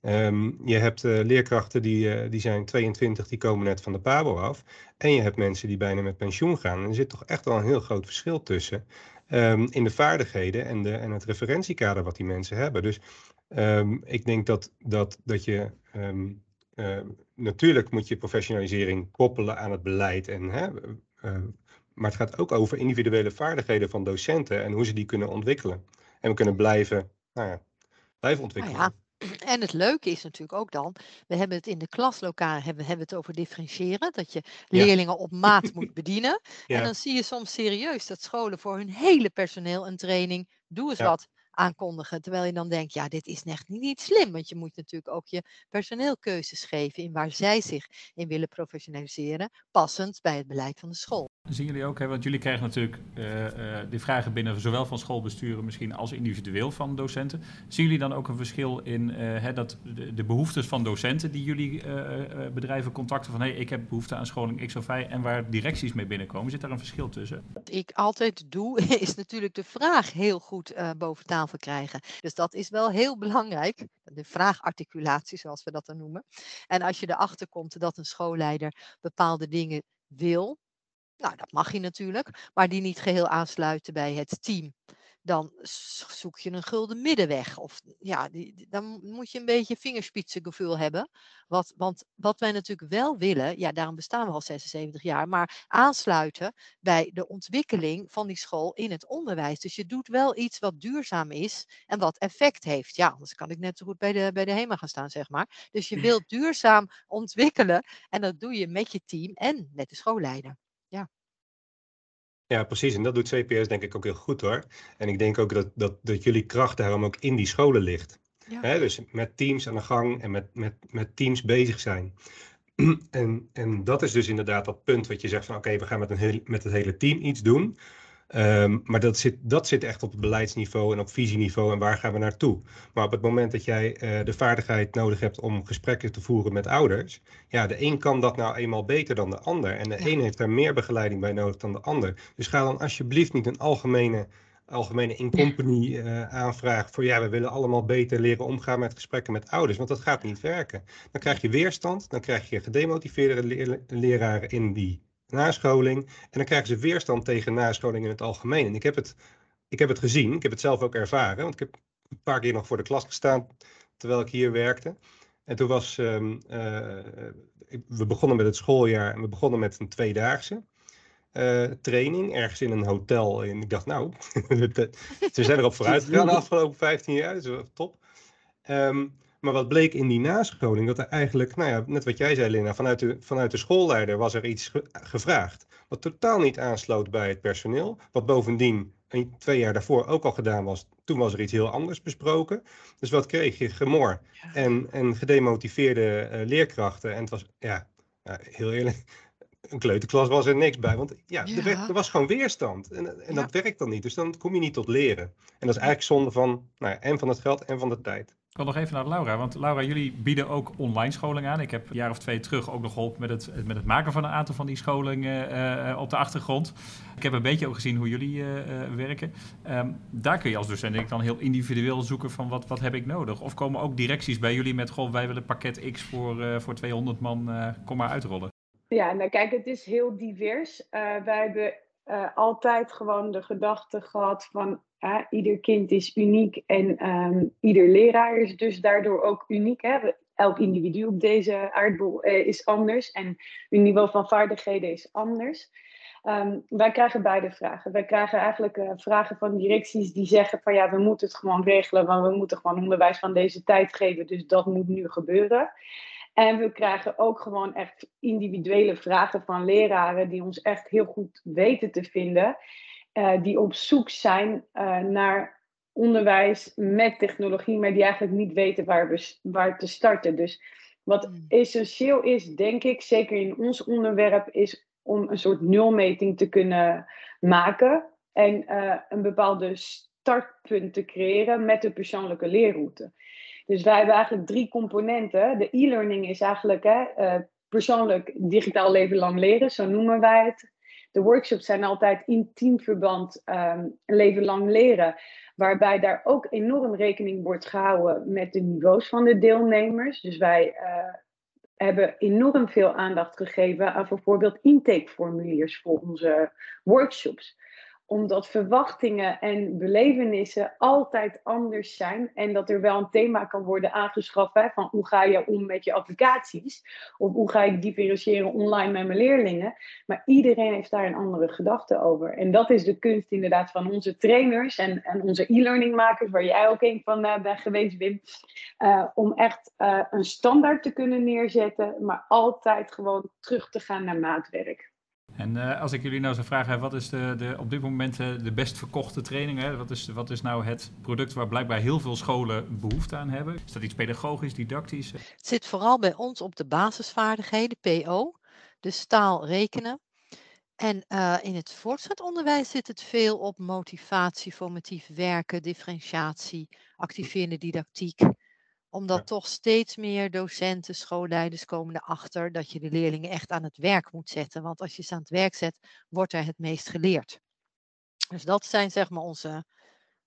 Ehm, je hebt eh, leerkrachten die, eh, die zijn 22, die komen net van de PABO af. En je hebt mensen die bijna met pensioen gaan. En er zit toch echt wel een heel groot verschil tussen. Ehm, in de vaardigheden en, de, en het referentiekader wat die mensen hebben. Dus ehm, ik denk dat, dat, dat je. ehm, natuurlijk moet je professionalisering koppelen aan het beleid. En, hè, maar het gaat ook over individuele vaardigheden van docenten en hoe ze die kunnen ontwikkelen. En we kunnen blijven, nou ja, blijven Nou ontwikkelen. ja, en het leuke is natuurlijk ook dan, we hebben het in de klaslokaal hebben, hebben het over differentiëren, dat je Ja. leerlingen op maat moet bedienen. Ja. En dan zie je soms serieus dat scholen voor hun hele personeel een training, doe eens Ja. wat, aankondigen. Terwijl je dan denkt, ja, dit is echt niet, slim, want je moet natuurlijk ook je personeel keuzes geven in waar zij zich in willen professionaliseren, passend bij het beleid van de school. Zien jullie ook, hè, want jullie krijgen natuurlijk eh, eh, die vragen binnen, zowel van schoolbesturen misschien als individueel van docenten. Zien jullie dan ook een verschil in eh, hè, dat de, de behoeftes van docenten die jullie bedrijven contacten van hé, hey, ik heb behoefte aan scholing X of Y en waar directies mee binnenkomen? Zit daar een verschil tussen? Wat ik altijd doe, is natuurlijk de vraag heel goed boven tafel Dus dat is wel heel belangrijk. De vraagarticulatie, zoals we dat dan noemen. En als je erachter komt dat een schoolleider bepaalde dingen wil, nou, dat mag je natuurlijk, maar die niet geheel aansluiten bij het team. Dan zoek je een gulden middenweg. Of ja, die, die- dan moet je een beetje vingerspitsengevoel hebben. Wat, want wat wij natuurlijk wel willen, ja, daarom bestaan we al 76 jaar, maar aansluiten bij de ontwikkeling van die school in het onderwijs. Dus je doet wel iets wat duurzaam is en wat effect heeft. Ja, anders kan ik net zo goed bij de, bij de HEMA gaan staan, zeg maar. Dus je wilt duurzaam ontwikkelen en dat doe je met je team en met de schoolleider. Ja, precies. En dat doet CPS denk ik ook heel goed hoor. En ik denk ook dat, dat, dat jullie kracht daarom ook in die scholen ligt. Ja. Hè, dus met teams aan de gang en met, met, met teams bezig zijn. En, en dat is dus inderdaad dat punt wat je zegt van oké, we gaan met, een heel, met het hele team iets doen. Ehm, maar dat zit, dat zit echt op het beleidsniveau en op visieniveau en waar gaan we naartoe. Maar op het moment dat jij eh, de vaardigheid nodig hebt om gesprekken te voeren met ouders, ja, de een kan dat nou eenmaal beter dan de ander. En de Ja. een heeft daar meer begeleiding bij nodig dan de ander. Dus ga dan alsjeblieft niet een algemene, algemene in-company eh, aanvraag voor ja, we willen allemaal beter leren omgaan met gesprekken met ouders, want dat gaat niet werken. Dan krijg je weerstand, dan krijg je gedemotiveerde leer- leraren in die nascholing. En dan krijgen ze weerstand tegen nascholing in het algemeen. En ik heb het, ik heb het gezien, ik heb het zelf ook ervaren, want ik heb een paar keer nog voor de klas gestaan terwijl ik hier werkte. En toen was, ehm, eh, we begonnen met het schooljaar en we begonnen met een tweedaagse eh, training ergens in een hotel. En ik dacht, nou, ze zijn erop vooruit gegaan de afgelopen 15 jaar, dus top. Ehm, maar wat bleek in die nascholing, dat er eigenlijk, nou ja, net wat jij zei, Lina, vanuit de, vanuit de schoolleider was er iets ge- gevraagd. Wat totaal niet aansloot bij het personeel. Wat bovendien een, twee jaar daarvoor ook al gedaan was. Toen was er iets heel anders besproken. Dus wat kreeg je? Gemor en, en gedemotiveerde eh, leerkrachten. En het was, ja, ja, heel eerlijk, een kleuterklas was er niks bij. Want ja, Ja. Er, werd- er was gewoon weerstand. En, en Ja. dat werkt dan niet. Dus dan kom je niet tot leren. En dat is eigenlijk zonde van, nou ja, en van het geld en van de tijd. Ik wil nog even naar Laura, want Laura, jullie bieden ook online scholing aan. Ik heb een jaar of twee terug ook nog geholpen met het, met het maken van een aantal van die scholingen eh, eh, op de achtergrond. Ik heb een beetje ook gezien hoe jullie eh, werken. Ehm, daar kun je als docent dan heel individueel zoeken van wat, wat heb ik nodig. Of komen ook directies bij jullie met, goh, wij willen pakket X voor, eh, voor 200 man, kom maar uitrollen. Ja, nou kijk, het is heel divers. Wij hebben eh, altijd gewoon de gedachte gehad van eh, ieder kind is uniek en ehm, ieder leraar is dus daardoor ook uniek. Hè? Elk individu op deze aardbol eh, is anders en hun niveau van vaardigheden is anders. Ehm, wij krijgen beide vragen. Wij krijgen eigenlijk eh, vragen van directies die zeggen van ja, we moeten het gewoon regelen, want we moeten gewoon onderwijs van deze tijd geven, dus dat moet nu gebeuren. En we krijgen ook gewoon echt individuele vragen van leraren die ons echt heel goed weten te vinden. eh, die op zoek zijn eh, naar onderwijs met technologie, maar die eigenlijk niet weten waar, we, waar te starten. Dus wat Mm. essentieel is, denk ik, zeker in ons onderwerp, is om een soort nulmeting te kunnen maken. En eh, een bepaalde startpunt te creëren met de persoonlijke leerroute. Dus wij hebben eigenlijk drie componenten. De e-learning is eigenlijk hè, eh, persoonlijk digitaal leven lang leren, zo noemen wij het. De workshops zijn altijd in teamverband ehm, leven lang leren, waarbij daar ook enorm rekening wordt gehouden met de niveaus van de deelnemers. Dus wij eh, hebben enorm veel aandacht gegeven aan bijvoorbeeld intakeformuliers voor onze workshops omdat verwachtingen en belevenissen altijd anders zijn. En dat er wel een thema kan worden aangeschaft hè, van hoe ga je om met je applicaties. Of hoe ga ik differentiëren online met mijn leerlingen. Maar iedereen heeft daar een andere gedachte over. En dat is de kunst inderdaad van onze trainers en, en onze e-learning makers, waar jij ook een van eh, bent geweest, Wim. Eh, om echt eh, een standaard te kunnen neerzetten, maar altijd gewoon terug te gaan naar maatwerk. En eh, als ik jullie nou zou vragen, wat is de, de, op dit moment eh, de best verkochte training? Hè? Wat, is, wat is nou het product waar blijkbaar heel veel scholen behoefte aan hebben? Is dat iets pedagogisch, didactisch? Het zit vooral bij ons op de basisvaardigheden, PO, dus taal, rekenen. En eh, in het voortgezet onderwijs zit het veel op motivatie, formatief werken, differentiatie, activerende didactiek. Omdat Ja. toch steeds meer docenten, schoolleiders komen erachter dat je de leerlingen echt aan het werk moet zetten. Want als je ze aan het werk zet, wordt er het meest geleerd. Dus dat zijn zeg maar onze,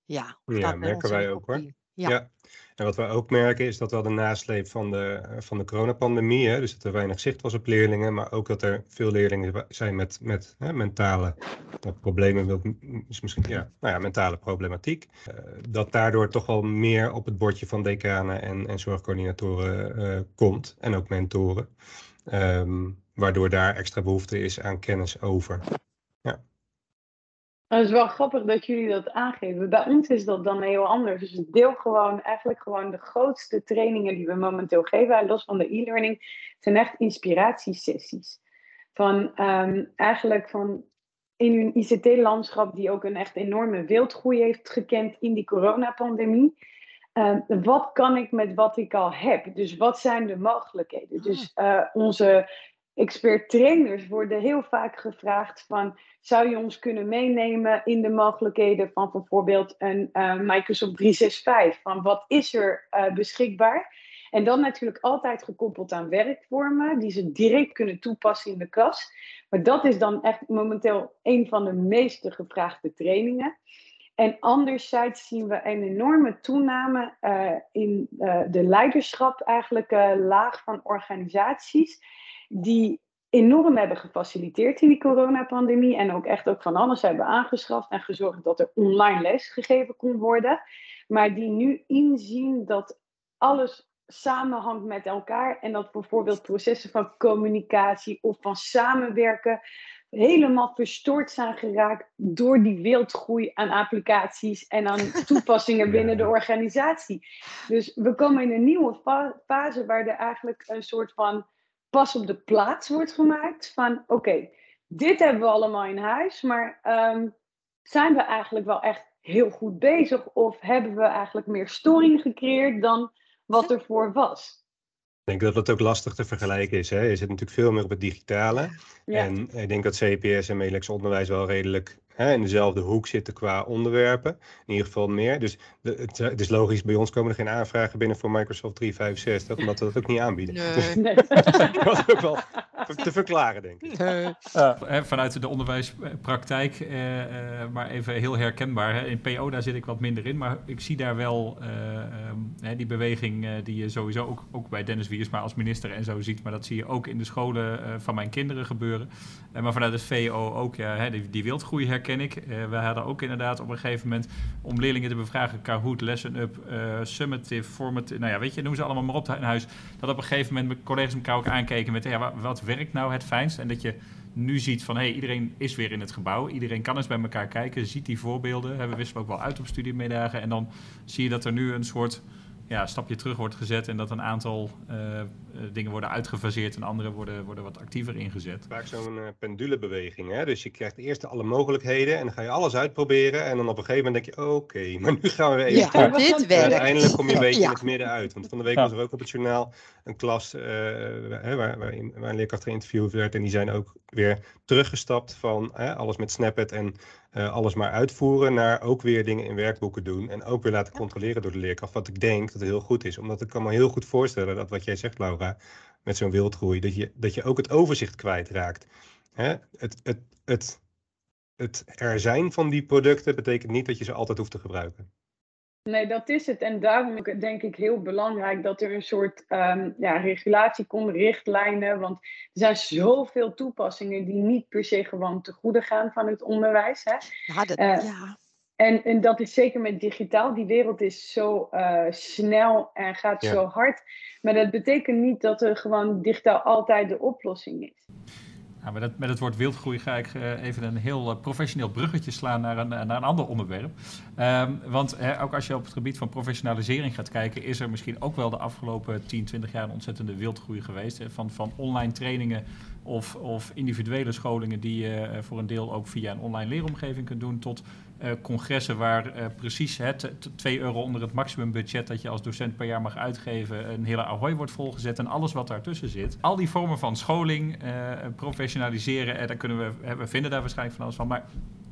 ja, Ja, merken wij ook, hoor. Ja. Ja. En wat wij ook merken is dat wel de nasleep van de, van de coronapandemie, hè, dus dat er weinig zicht was op leerlingen, maar ook dat er veel leerlingen zijn met, met hè, mentale eh, problemen, misschien, ja, nou ja, mentale problematiek. Eh, dat daardoor toch wel meer op het bordje van decanen en, en zorgcoördinatoren eh, komt en ook mentoren. Ehm, waardoor daar extra behoefte is aan kennis over. Het is wel grappig dat jullie dat aangeven. Bij ons is dat dan heel anders. Dus ik deel gewoon eigenlijk gewoon de grootste trainingen die we momenteel geven, los van de e-learning, zijn echt inspiratiesessies. Van ehm, eigenlijk van in een ICT-landschap die ook een echt enorme wildgroei heeft gekend in die coronapandemie. Ehm, wat kan ik met wat ik al heb? Dus wat zijn de mogelijkheden? Dus eh, onze expert trainers worden heel vaak gevraagd van zou je ons kunnen meenemen in de mogelijkheden van bijvoorbeeld een eh, Microsoft 365? Van wat is er eh, beschikbaar? En dan natuurlijk altijd gekoppeld aan werkvormen die ze direct kunnen toepassen in de klas. Maar dat is dan echt momenteel een van de meest gevraagde trainingen. En anderzijds zien we een enorme toename eh, in de leiderschap, eigenlijk laag van organisaties, die enorm hebben gefaciliteerd in die coronapandemie en ook echt ook van alles hebben aangeschaft en gezorgd dat er online les gegeven kon worden. Maar die nu inzien dat alles samenhangt met elkaar en dat bijvoorbeeld processen van communicatie of van samenwerken helemaal verstoord zijn geraakt door die wildgroei aan applicaties en aan toepassingen binnen de organisatie. Dus we komen in een nieuwe fa- fase waar er eigenlijk een soort van pas op de plaats wordt gemaakt van oké, dit hebben we allemaal in huis, maar ehm, zijn we eigenlijk wel echt heel goed bezig of hebben we eigenlijk meer storing gecreëerd dan wat er voor was? Ik denk dat het ook lastig te vergelijken is. Hè? Je zit natuurlijk veel meer op het digitale. Ja. En ik denk dat CPS en Melex onderwijs wel redelijk hè, in dezelfde hoek zitten qua onderwerpen. In ieder geval meer. Dus de, het, het is logisch, bij ons komen er geen aanvragen binnen voor Microsoft 365, omdat we dat ook niet aanbieden. Dus Nee. Nee. dat is ook wel te verklaren, denk ik. Nee. Hè, vanuit de onderwijspraktijk, eh, eh, maar even heel herkenbaar. Hè. In PO daar zit ik wat minder in, maar ik zie daar wel eh, ehm, hè, die beweging eh, die je sowieso ook, ook bij Dennis Wiersma als minister en zo ziet. Maar dat zie je ook in de scholen eh, van mijn kinderen gebeuren. Maar vanuit het VO ook, ja, hè, die, die wildgroei herken ik. Eh, we hadden ook inderdaad op een gegeven moment om leerlingen te bevragen, Kahoot, Lesson Up, eh, Summative, Formative, nou ja, weet je, noem ze allemaal maar op in huis. Dat op een gegeven moment mijn collega's elkaar ook aankeken met, ja, wa- wat werkt nou het fijnst? En dat je nu ziet van, hé, hey, iedereen is weer in het gebouw. Iedereen kan eens bij elkaar kijken, ziet die voorbeelden. We wisselen ook wel uit op studiemiddagen. En dan zie je dat er nu een soort ja, stapje terug wordt gezet en dat een aantal eh, eh, dingen worden uitgefaseerd en andere worden, worden wat actiever ingezet. Vaak zo'n eh, pendulebeweging. Hè? Dus je krijgt eerst alle mogelijkheden en dan ga je alles uitproberen. En dan op een gegeven moment denk je, oké, maar nu gaan we even Ja, terug. dit En werkt. uiteindelijk kom je een beetje Ja. in het midden uit. Want van de week Ja. was er ook op het journaal een klas eh, hè, waar, waarin, waar een leerkracht geïnterviewd werd. En die zijn ook weer teruggestapt van hè, alles met Snapchat en eh, alles maar uitvoeren. Naar ook weer dingen in werkboeken doen. En ook weer laten controleren door de leerkracht. Wat ik denk dat heel goed is. Omdat ik kan me heel goed voorstellen dat wat jij zegt, Laura, met zo'n wildgroei, dat je, dat je ook het overzicht kwijtraakt. Hè? Het, het, het, het er zijn van die producten betekent niet dat je ze altijd hoeft te gebruiken. Nee, dat is het. En daarom denk ik heel belangrijk dat er een soort ehm, ja, regulatie komt, richtlijnen. Want er zijn zoveel toepassingen die niet per se gewoon te goede gaan van het onderwijs. Hè? Ja, dat, Eh, ja. En, en dat is zeker met digitaal. Die wereld is zo eh, snel en gaat Ja. zo hard. Maar dat betekent niet dat er gewoon digitaal altijd de oplossing is. Ja, met, het, woord wildgroei ga ik eh, even een heel eh, professioneel bruggetje slaan naar een, naar een ander onderwerp. Ehm, want ook als je op het gebied van professionalisering gaat kijken, is er misschien ook wel de afgelopen 10, 20 jaar een ontzettende wildgroei geweest. Hè, van, van online trainingen of, of individuele scholingen die je eh, voor een deel ook via een online leeromgeving kunt doen, tot eh, congressen waar eh, precies hè, t- t- 2 euro onder het maximumbudget dat je als docent per jaar mag uitgeven, een hele ahoy wordt volgezet en alles wat daartussen zit. Al die vormen van scholing, eh, professionaliseren, daar kunnen we, we vinden daar waarschijnlijk van alles van, maar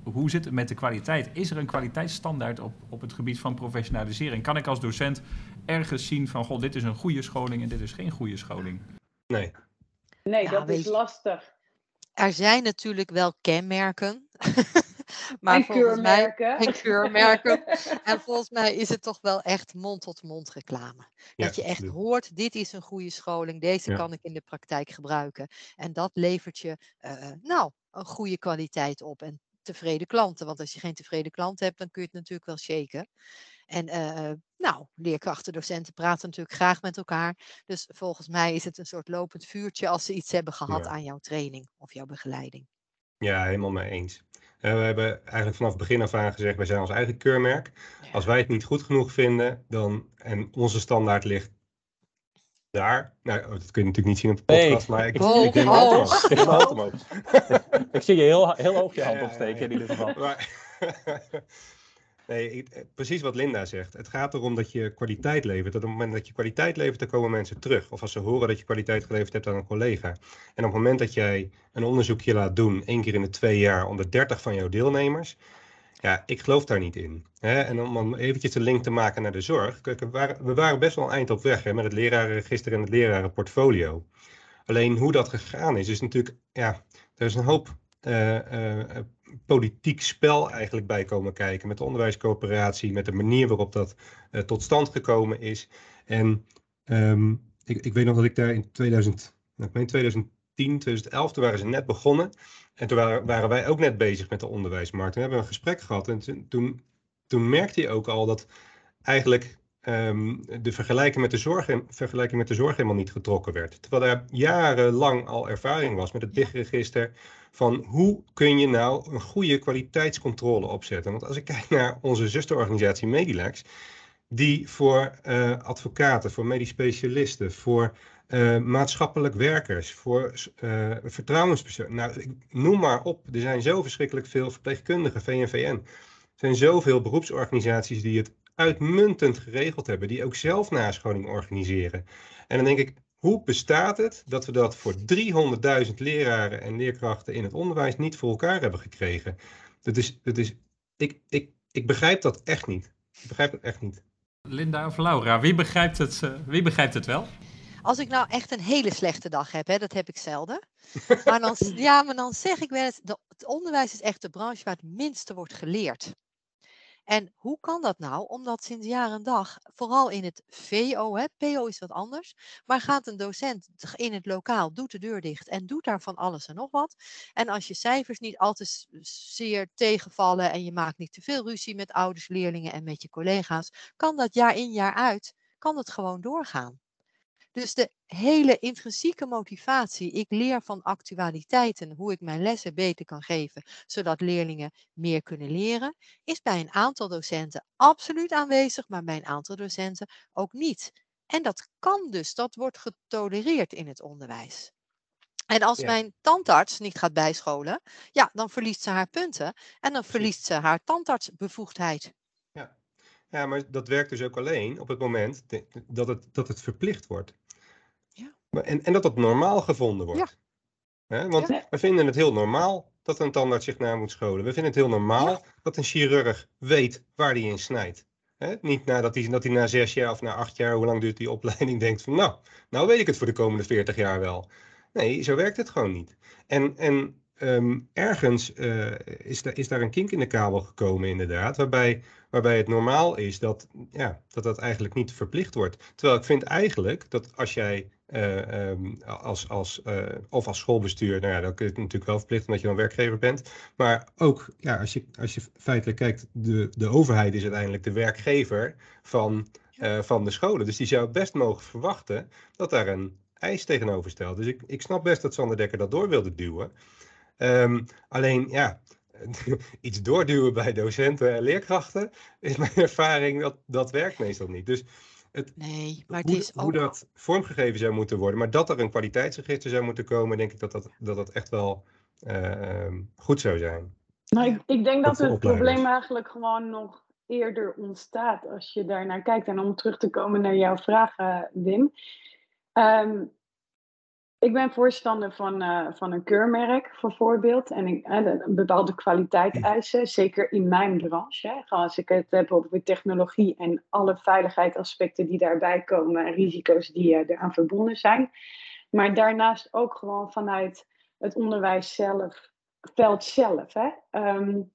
hoe zit het met de kwaliteit? Is er een kwaliteitsstandaard op, op het gebied van professionalisering? Kan ik als docent ergens zien van, goh, dit is een goede scholing en dit is geen goede scholing? Nee. Nee, Ja, dat is lastig. Er zijn natuurlijk wel kenmerken. maar en volgens mij, keurmerken. en keurmerken. en volgens mij is het toch wel echt mond-tot-mond reclame. Ja, dat je echt absoluut. hoort, dit is een goede scholing, deze Ja. kan ik in de praktijk gebruiken. En dat levert je, eh, nou, een goede kwaliteit op en tevreden klanten. Want als je geen tevreden klant hebt, dan kun je het natuurlijk wel shaken. En eh, nou, leerkrachten, docenten praten natuurlijk graag met elkaar. Dus volgens mij is het een soort lopend vuurtje als ze iets hebben gehad Ja. aan jouw training of jouw begeleiding. Ja, helemaal mee eens. Eh, we hebben eigenlijk vanaf het begin af aan gezegd, wij zijn ons eigen keurmerk. Als wij het niet goed genoeg vinden, dan, en onze standaard ligt daar. Nou, dat kun je natuurlijk niet zien op de Nee. podcast, maar ik, ik zie je heel, heel hoog je hand ja, ja, opsteken ja. in ieder geval. Maar- nee, eh, precies wat Linda zegt. Het gaat erom dat je kwaliteit levert. Dat op het moment dat je kwaliteit levert, dan komen mensen terug. Of als ze horen dat je kwaliteit geleverd hebt aan een collega. En op het moment dat jij een onderzoekje laat doen, één keer in de twee jaar, onder 30 van jouw deelnemers. Ja, ik geloof daar niet in. En om eventjes de link te maken naar de zorg. Kijk, we waren, best wel eind op weg met het lerarenregister en het lerarenportfolio. Alleen hoe dat gegaan is, is natuurlijk, ja, er is een hoop eh, politiek spel eigenlijk bij komen kijken. Met de onderwijscoöperatie, met de manier waarop dat eh, tot stand gekomen is. En ehm, ik, ik weet nog dat ik daar in 2000, nou, ik meen 2010, 2011, toen waren ze net begonnen. En toen waren, wij ook net bezig met de onderwijsmarkt. Hebben we een gesprek gehad. En toen, toen merkte je ook al dat eigenlijk ehm, de vergelijking met de, zorg, vergelijking met de zorg helemaal niet getrokken werd. Terwijl er jarenlang al ervaring was met het BIG-register. Van hoe kun je nou een goede kwaliteitscontrole opzetten? Want als ik kijk naar onze zusterorganisatie Medilex, die voor eh, advocaten, voor medisch specialisten, voor eh, maatschappelijk werkers, voor eh vertrouwenspersonen. Nou, ik, noem maar op. Er zijn zo verschrikkelijk veel verpleegkundigen, VNVN. Er zijn zoveel beroepsorganisaties die het uitmuntend geregeld hebben, die ook zelf nascholing organiseren. En dan denk ik, hoe bestaat het dat we dat voor 300.000 leraren en leerkrachten in het onderwijs niet voor elkaar hebben gekregen? Dat is, dat is, ik, ik, ik begrijp dat echt niet. Ik begrijp het echt niet. Linda of Laura, wie begrijpt het, uh, wie begrijpt het wel? Als ik nou echt een hele slechte dag heb, hè, dat heb ik zelden. Maar dan, ja, maar dan zeg ik wel eens, het onderwijs is echt de branche waar het minste wordt geleerd. En hoe kan dat nou? Omdat sinds jaar en dag, vooral in het VO, hè, PO is wat anders, maar gaat een docent in het lokaal, doet de deur dicht en doet daar van alles en nog wat. En als je cijfers niet al te zeer tegenvallen en je maakt niet te veel ruzie met ouders, leerlingen en met je collega's, kan dat jaar in jaar uit, kan het gewoon doorgaan. Dus de hele intrinsieke motivatie, ik leer van actualiteiten hoe ik mijn lessen beter kan geven, zodat leerlingen meer kunnen leren, is bij een aantal docenten absoluut aanwezig, maar bij een aantal docenten ook niet. En dat kan dus, dat wordt getolereerd in het onderwijs. En als mijn tandarts niet gaat bijscholen, ja, dan verliest ze haar punten en dan verliest ze haar tandartsbevoegdheid. Ja. ja, maar dat werkt dus ook alleen op het moment dat het, dat het verplicht wordt. En, en dat dat normaal gevonden wordt. Ja. Want we vinden het heel normaal dat een tandarts zich naar moet scholen. We vinden het heel normaal dat een chirurg weet waar hij in snijdt. Niet nadat hij, dat hij na zes jaar of na acht jaar, hoe lang duurt die opleiding, denkt van nou, nou weet ik het voor de komende veertig jaar wel. Nee, zo werkt het gewoon niet. En, en Ehm, ergens uh, is, da is daar een kink in de kabel gekomen, inderdaad, waarbij, waarbij het normaal is dat, ja, dat dat eigenlijk niet verplicht wordt. Terwijl ik vind eigenlijk dat als jij uh, um, als, als, uh, of als schoolbestuur, nou ja, dan kun je het natuurlijk wel verplicht omdat je dan werkgever bent. Maar ook, ja, als je, als je feitelijk kijkt, de, de overheid is uiteindelijk de werkgever van, van de scholen. Dus die zou best mogen verwachten dat daar een eis tegenover stelt. Dus ik, ik snap best dat Sander Dekker dat door wilde duwen. Um, alleen ja, iets doorduwen bij docenten en leerkrachten is mijn ervaring dat dat werkt meestal niet. Dus het, nee, maar het hoe, is ook... hoe dat vormgegeven zou moeten worden, maar dat er een kwaliteitsregister zou moeten komen, denk ik dat dat, dat, dat echt wel uh, goed zou zijn. Nou, ik, ik denk dat, dat het probleem eigenlijk gewoon nog eerder ontstaat als je daarnaar kijkt. En om terug te komen naar jouw vraag, Wim. Um, ik ben voorstander van, uh, van een keurmerk, bijvoorbeeld. En ik, uh, bepaalde kwaliteitseisen, zeker in mijn branche. Hè. Als ik het heb over technologie en alle veiligheidsaspecten die daarbij komen en risico's die uh, eraan verbonden zijn. Maar daarnaast ook gewoon vanuit het onderwijs zelf, veld zelf. Hè. Um,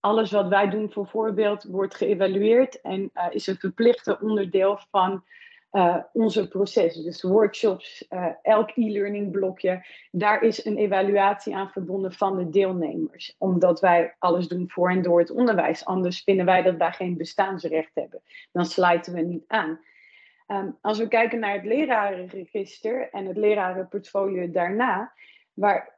alles wat wij doen, bijvoorbeeld, wordt geëvalueerd en is een verplichte onderdeel van uh, onze processen. Dus workshops, uh, elk e-learning blokje, daar is een evaluatie aan verbonden van de deelnemers. Omdat wij alles doen voor en door het onderwijs. Anders vinden wij dat wij geen bestaansrecht hebben. Dan sluiten we niet aan. Um, als we kijken naar het lerarenregister en het lerarenportfolio daarna, waar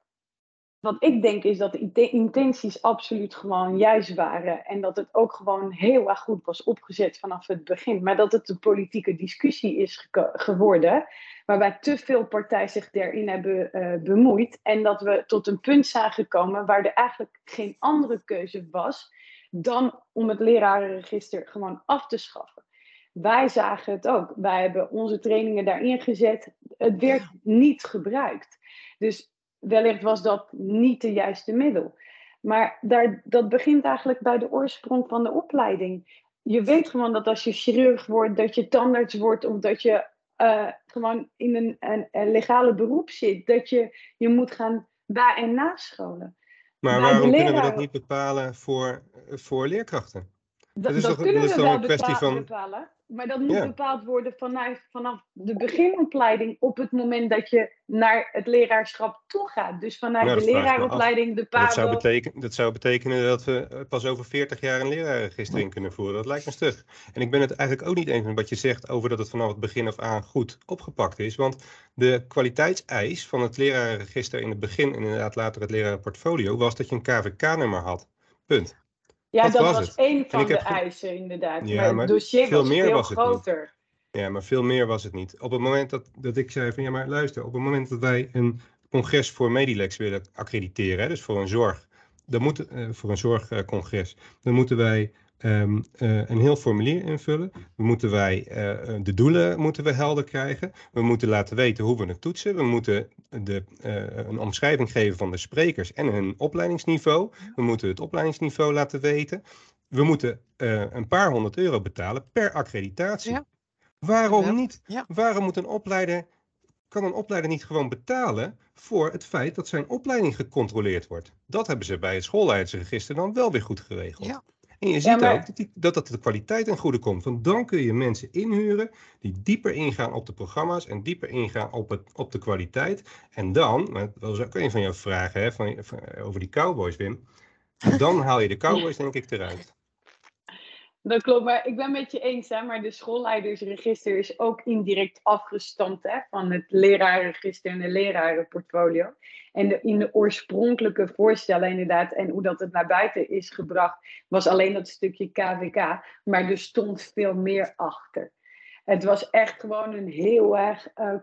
wat ik denk is dat de intenties absoluut gewoon juist waren. En dat het ook gewoon heel erg goed was opgezet vanaf het begin. Maar dat het een politieke discussie is geworden. Waarbij te veel partijen zich daarin hebben uh, bemoeid. En dat we tot een punt zijn gekomen waar er eigenlijk geen andere keuze was. Dan om het lerarenregister gewoon af te schaffen. Wij zagen het ook. Wij hebben onze trainingen daarin gezet. Het werd niet gebruikt. Dus wellicht was dat niet de juiste middel. Maar daar, dat begint eigenlijk bij de oorsprong van de opleiding. Je weet gewoon dat als je chirurg wordt, dat je tandarts wordt, of dat je uh, gewoon in een, een, een, legale beroep zit, dat je je moet gaan bij- en nascholen. Maar waarom kunnen we dat niet bepalen voor, voor leerkrachten? Dat, dat is dat toch, kunnen dat is we toch wel een kwestie van. Bepalen. Maar dat moet Ja. bepaald worden vanaf, vanaf de beginopleiding op het moment dat je naar het leraarschap toe gaat. Dus vanuit de leraaropleiding, de Dat zou, betekenen, dat zou betekenen dat we pas over 40 jaar een lerarenregister in kunnen voeren. Dat lijkt me stug. En ik ben het eigenlijk ook niet eens met wat je zegt over dat het vanaf het begin af aan goed opgepakt is. Want de kwaliteitseis van het lerarenregister in het begin en inderdaad later het lerarenportfolio was dat je een KVK-nummer had. Punt. Ja, Dat dat, was één van de eisen inderdaad. Ja, maar maar het dossier veel was meer veel was het niet. groter. Ja, maar veel meer was het niet. Op het moment dat, dat ik zei van ja, maar luister, op het moment dat wij een congres voor Medilex willen accrediteren, hè, dus voor een zorg, dan moet, eh, voor een zorgcongres, dan moeten wij ehm, eh, een heel formulier invullen. We moeten wij, eh, eh, de doelen moeten we helder krijgen. We moeten laten weten hoe we het toetsen. We moeten de, een omschrijving geven van de sprekers en hun opleidingsniveau. We moeten het opleidingsniveau laten weten. We moeten een paar honderd euro betalen per accreditatie. Ja. Waarom niet? Ja. Waarom moet een opleider, kan een opleider niet gewoon betalen voor het feit dat zijn opleiding gecontroleerd wordt? Dat hebben ze bij het schoolleidersregister dan wel weer goed geregeld. Ja. En je Ja, ziet maar- ook dat, die, dat dat de kwaliteit ten goede komt. Want dan kun je mensen inhuren die dieper ingaan op de programma's en dieper ingaan op, het, op de kwaliteit. En dan, dat was ook een van jouw vragen hè, van, van- over die cowboys, Wim. Dan haal je de cowboys denk ik eruit. Dat klopt, maar ik ben met je eens, hè, maar de schoolleidersregister is ook indirect afgestampt hè, van het lerarenregister en de lerarenportfolio. En in de oorspronkelijke voorstellen inderdaad, en hoe dat het naar buiten is gebracht, was alleen dat stukje KVK, maar er stond veel meer achter. Het was echt gewoon een heel erg eh,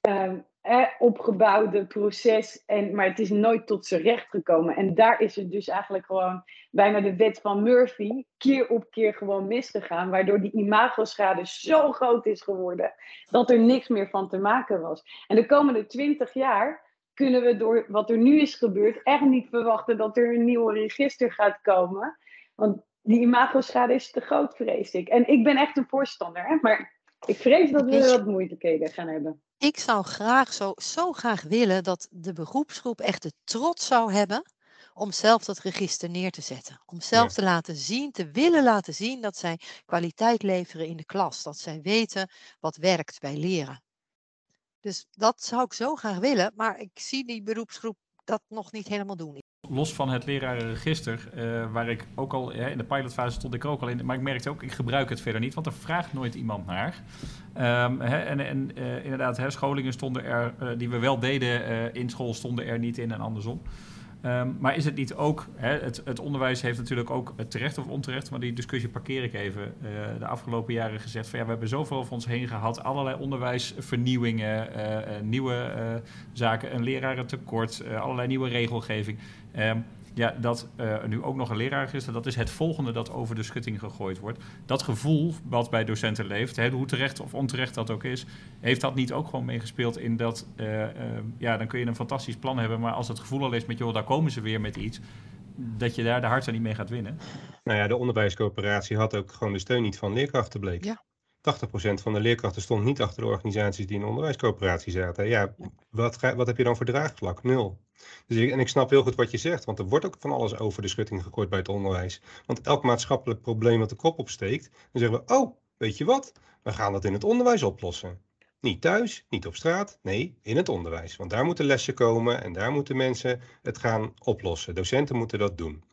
eh, eh, opgebouwde proces, en, maar het is nooit tot zijn recht gekomen. En daar is het dus eigenlijk gewoon bijna de wet van Murphy keer op keer gewoon misgegaan, waardoor die imagoschade zo groot is geworden dat er niks meer van te maken was. En de komende twintig jaar kunnen we door wat er nu is gebeurd echt niet verwachten dat er een nieuw register gaat komen, want die imagoschade is te groot, vrees ik. En ik ben echt een voorstander, hè? maar ik vrees dat we je- wat moeilijkheden gaan hebben. Ik zou graag zo, zo graag willen dat de beroepsgroep echt de trots zou hebben om zelf dat register neer te zetten. Om zelf te laten zien, te willen laten zien dat zij kwaliteit leveren in de klas. Dat zij weten wat werkt bij leren. Dus dat zou ik zo graag willen, maar ik zie die beroepsgroep dat nog niet helemaal doen. Los van het lerarenregister, eh, waar ik ook al in de pilotfase stond ik ook al in, maar ik merkte ook, ik gebruik het verder niet, want er vraagt nooit iemand naar. Ehm, hè, en en eh, inderdaad, hè, scholingen stonden er, eh, die we wel deden in school, stonden er niet in en andersom. Ehm, maar is het niet ook, hè, het, het onderwijs heeft natuurlijk ook terecht of onterecht, maar die discussie parkeer ik even, de afgelopen jaren gezegd van ja, we hebben zoveel over ons heen gehad, allerlei onderwijsvernieuwingen, nieuwe zaken, een lerarentekort, allerlei nieuwe regelgeving. Ehm, ja, dat eh, nu ook nog een lerarenregister, dat is het volgende dat over de schutting gegooid wordt. Dat gevoel wat bij docenten leeft, hè, hoe terecht of onterecht dat ook is, heeft dat niet ook gewoon meegespeeld in dat, eh, eh, ja, dan kun je een fantastisch plan hebben, maar als het gevoel al is met, joh, daar komen ze weer met iets, dat je daar de hart aan niet mee gaat winnen. Nou ja, de onderwijscoöperatie had ook gewoon de steun niet van leerkrachten bleek. Ja. 80% van de leerkrachten stond niet achter de organisaties die in de onderwijscoöperatie zaten. Ja, wat, ga, wat heb je dan voor draagvlak? Nul. Dus ik, en ik snap heel goed wat je zegt, want er wordt ook van alles over de schutting gegooid bij het onderwijs. Want elk maatschappelijk probleem wat de kop opsteekt, dan zeggen we, oh, weet je wat? We gaan dat in het onderwijs oplossen. Niet thuis, niet op straat, nee, in het onderwijs. Want daar moeten lessen komen en daar moeten mensen het gaan oplossen. Docenten moeten dat doen.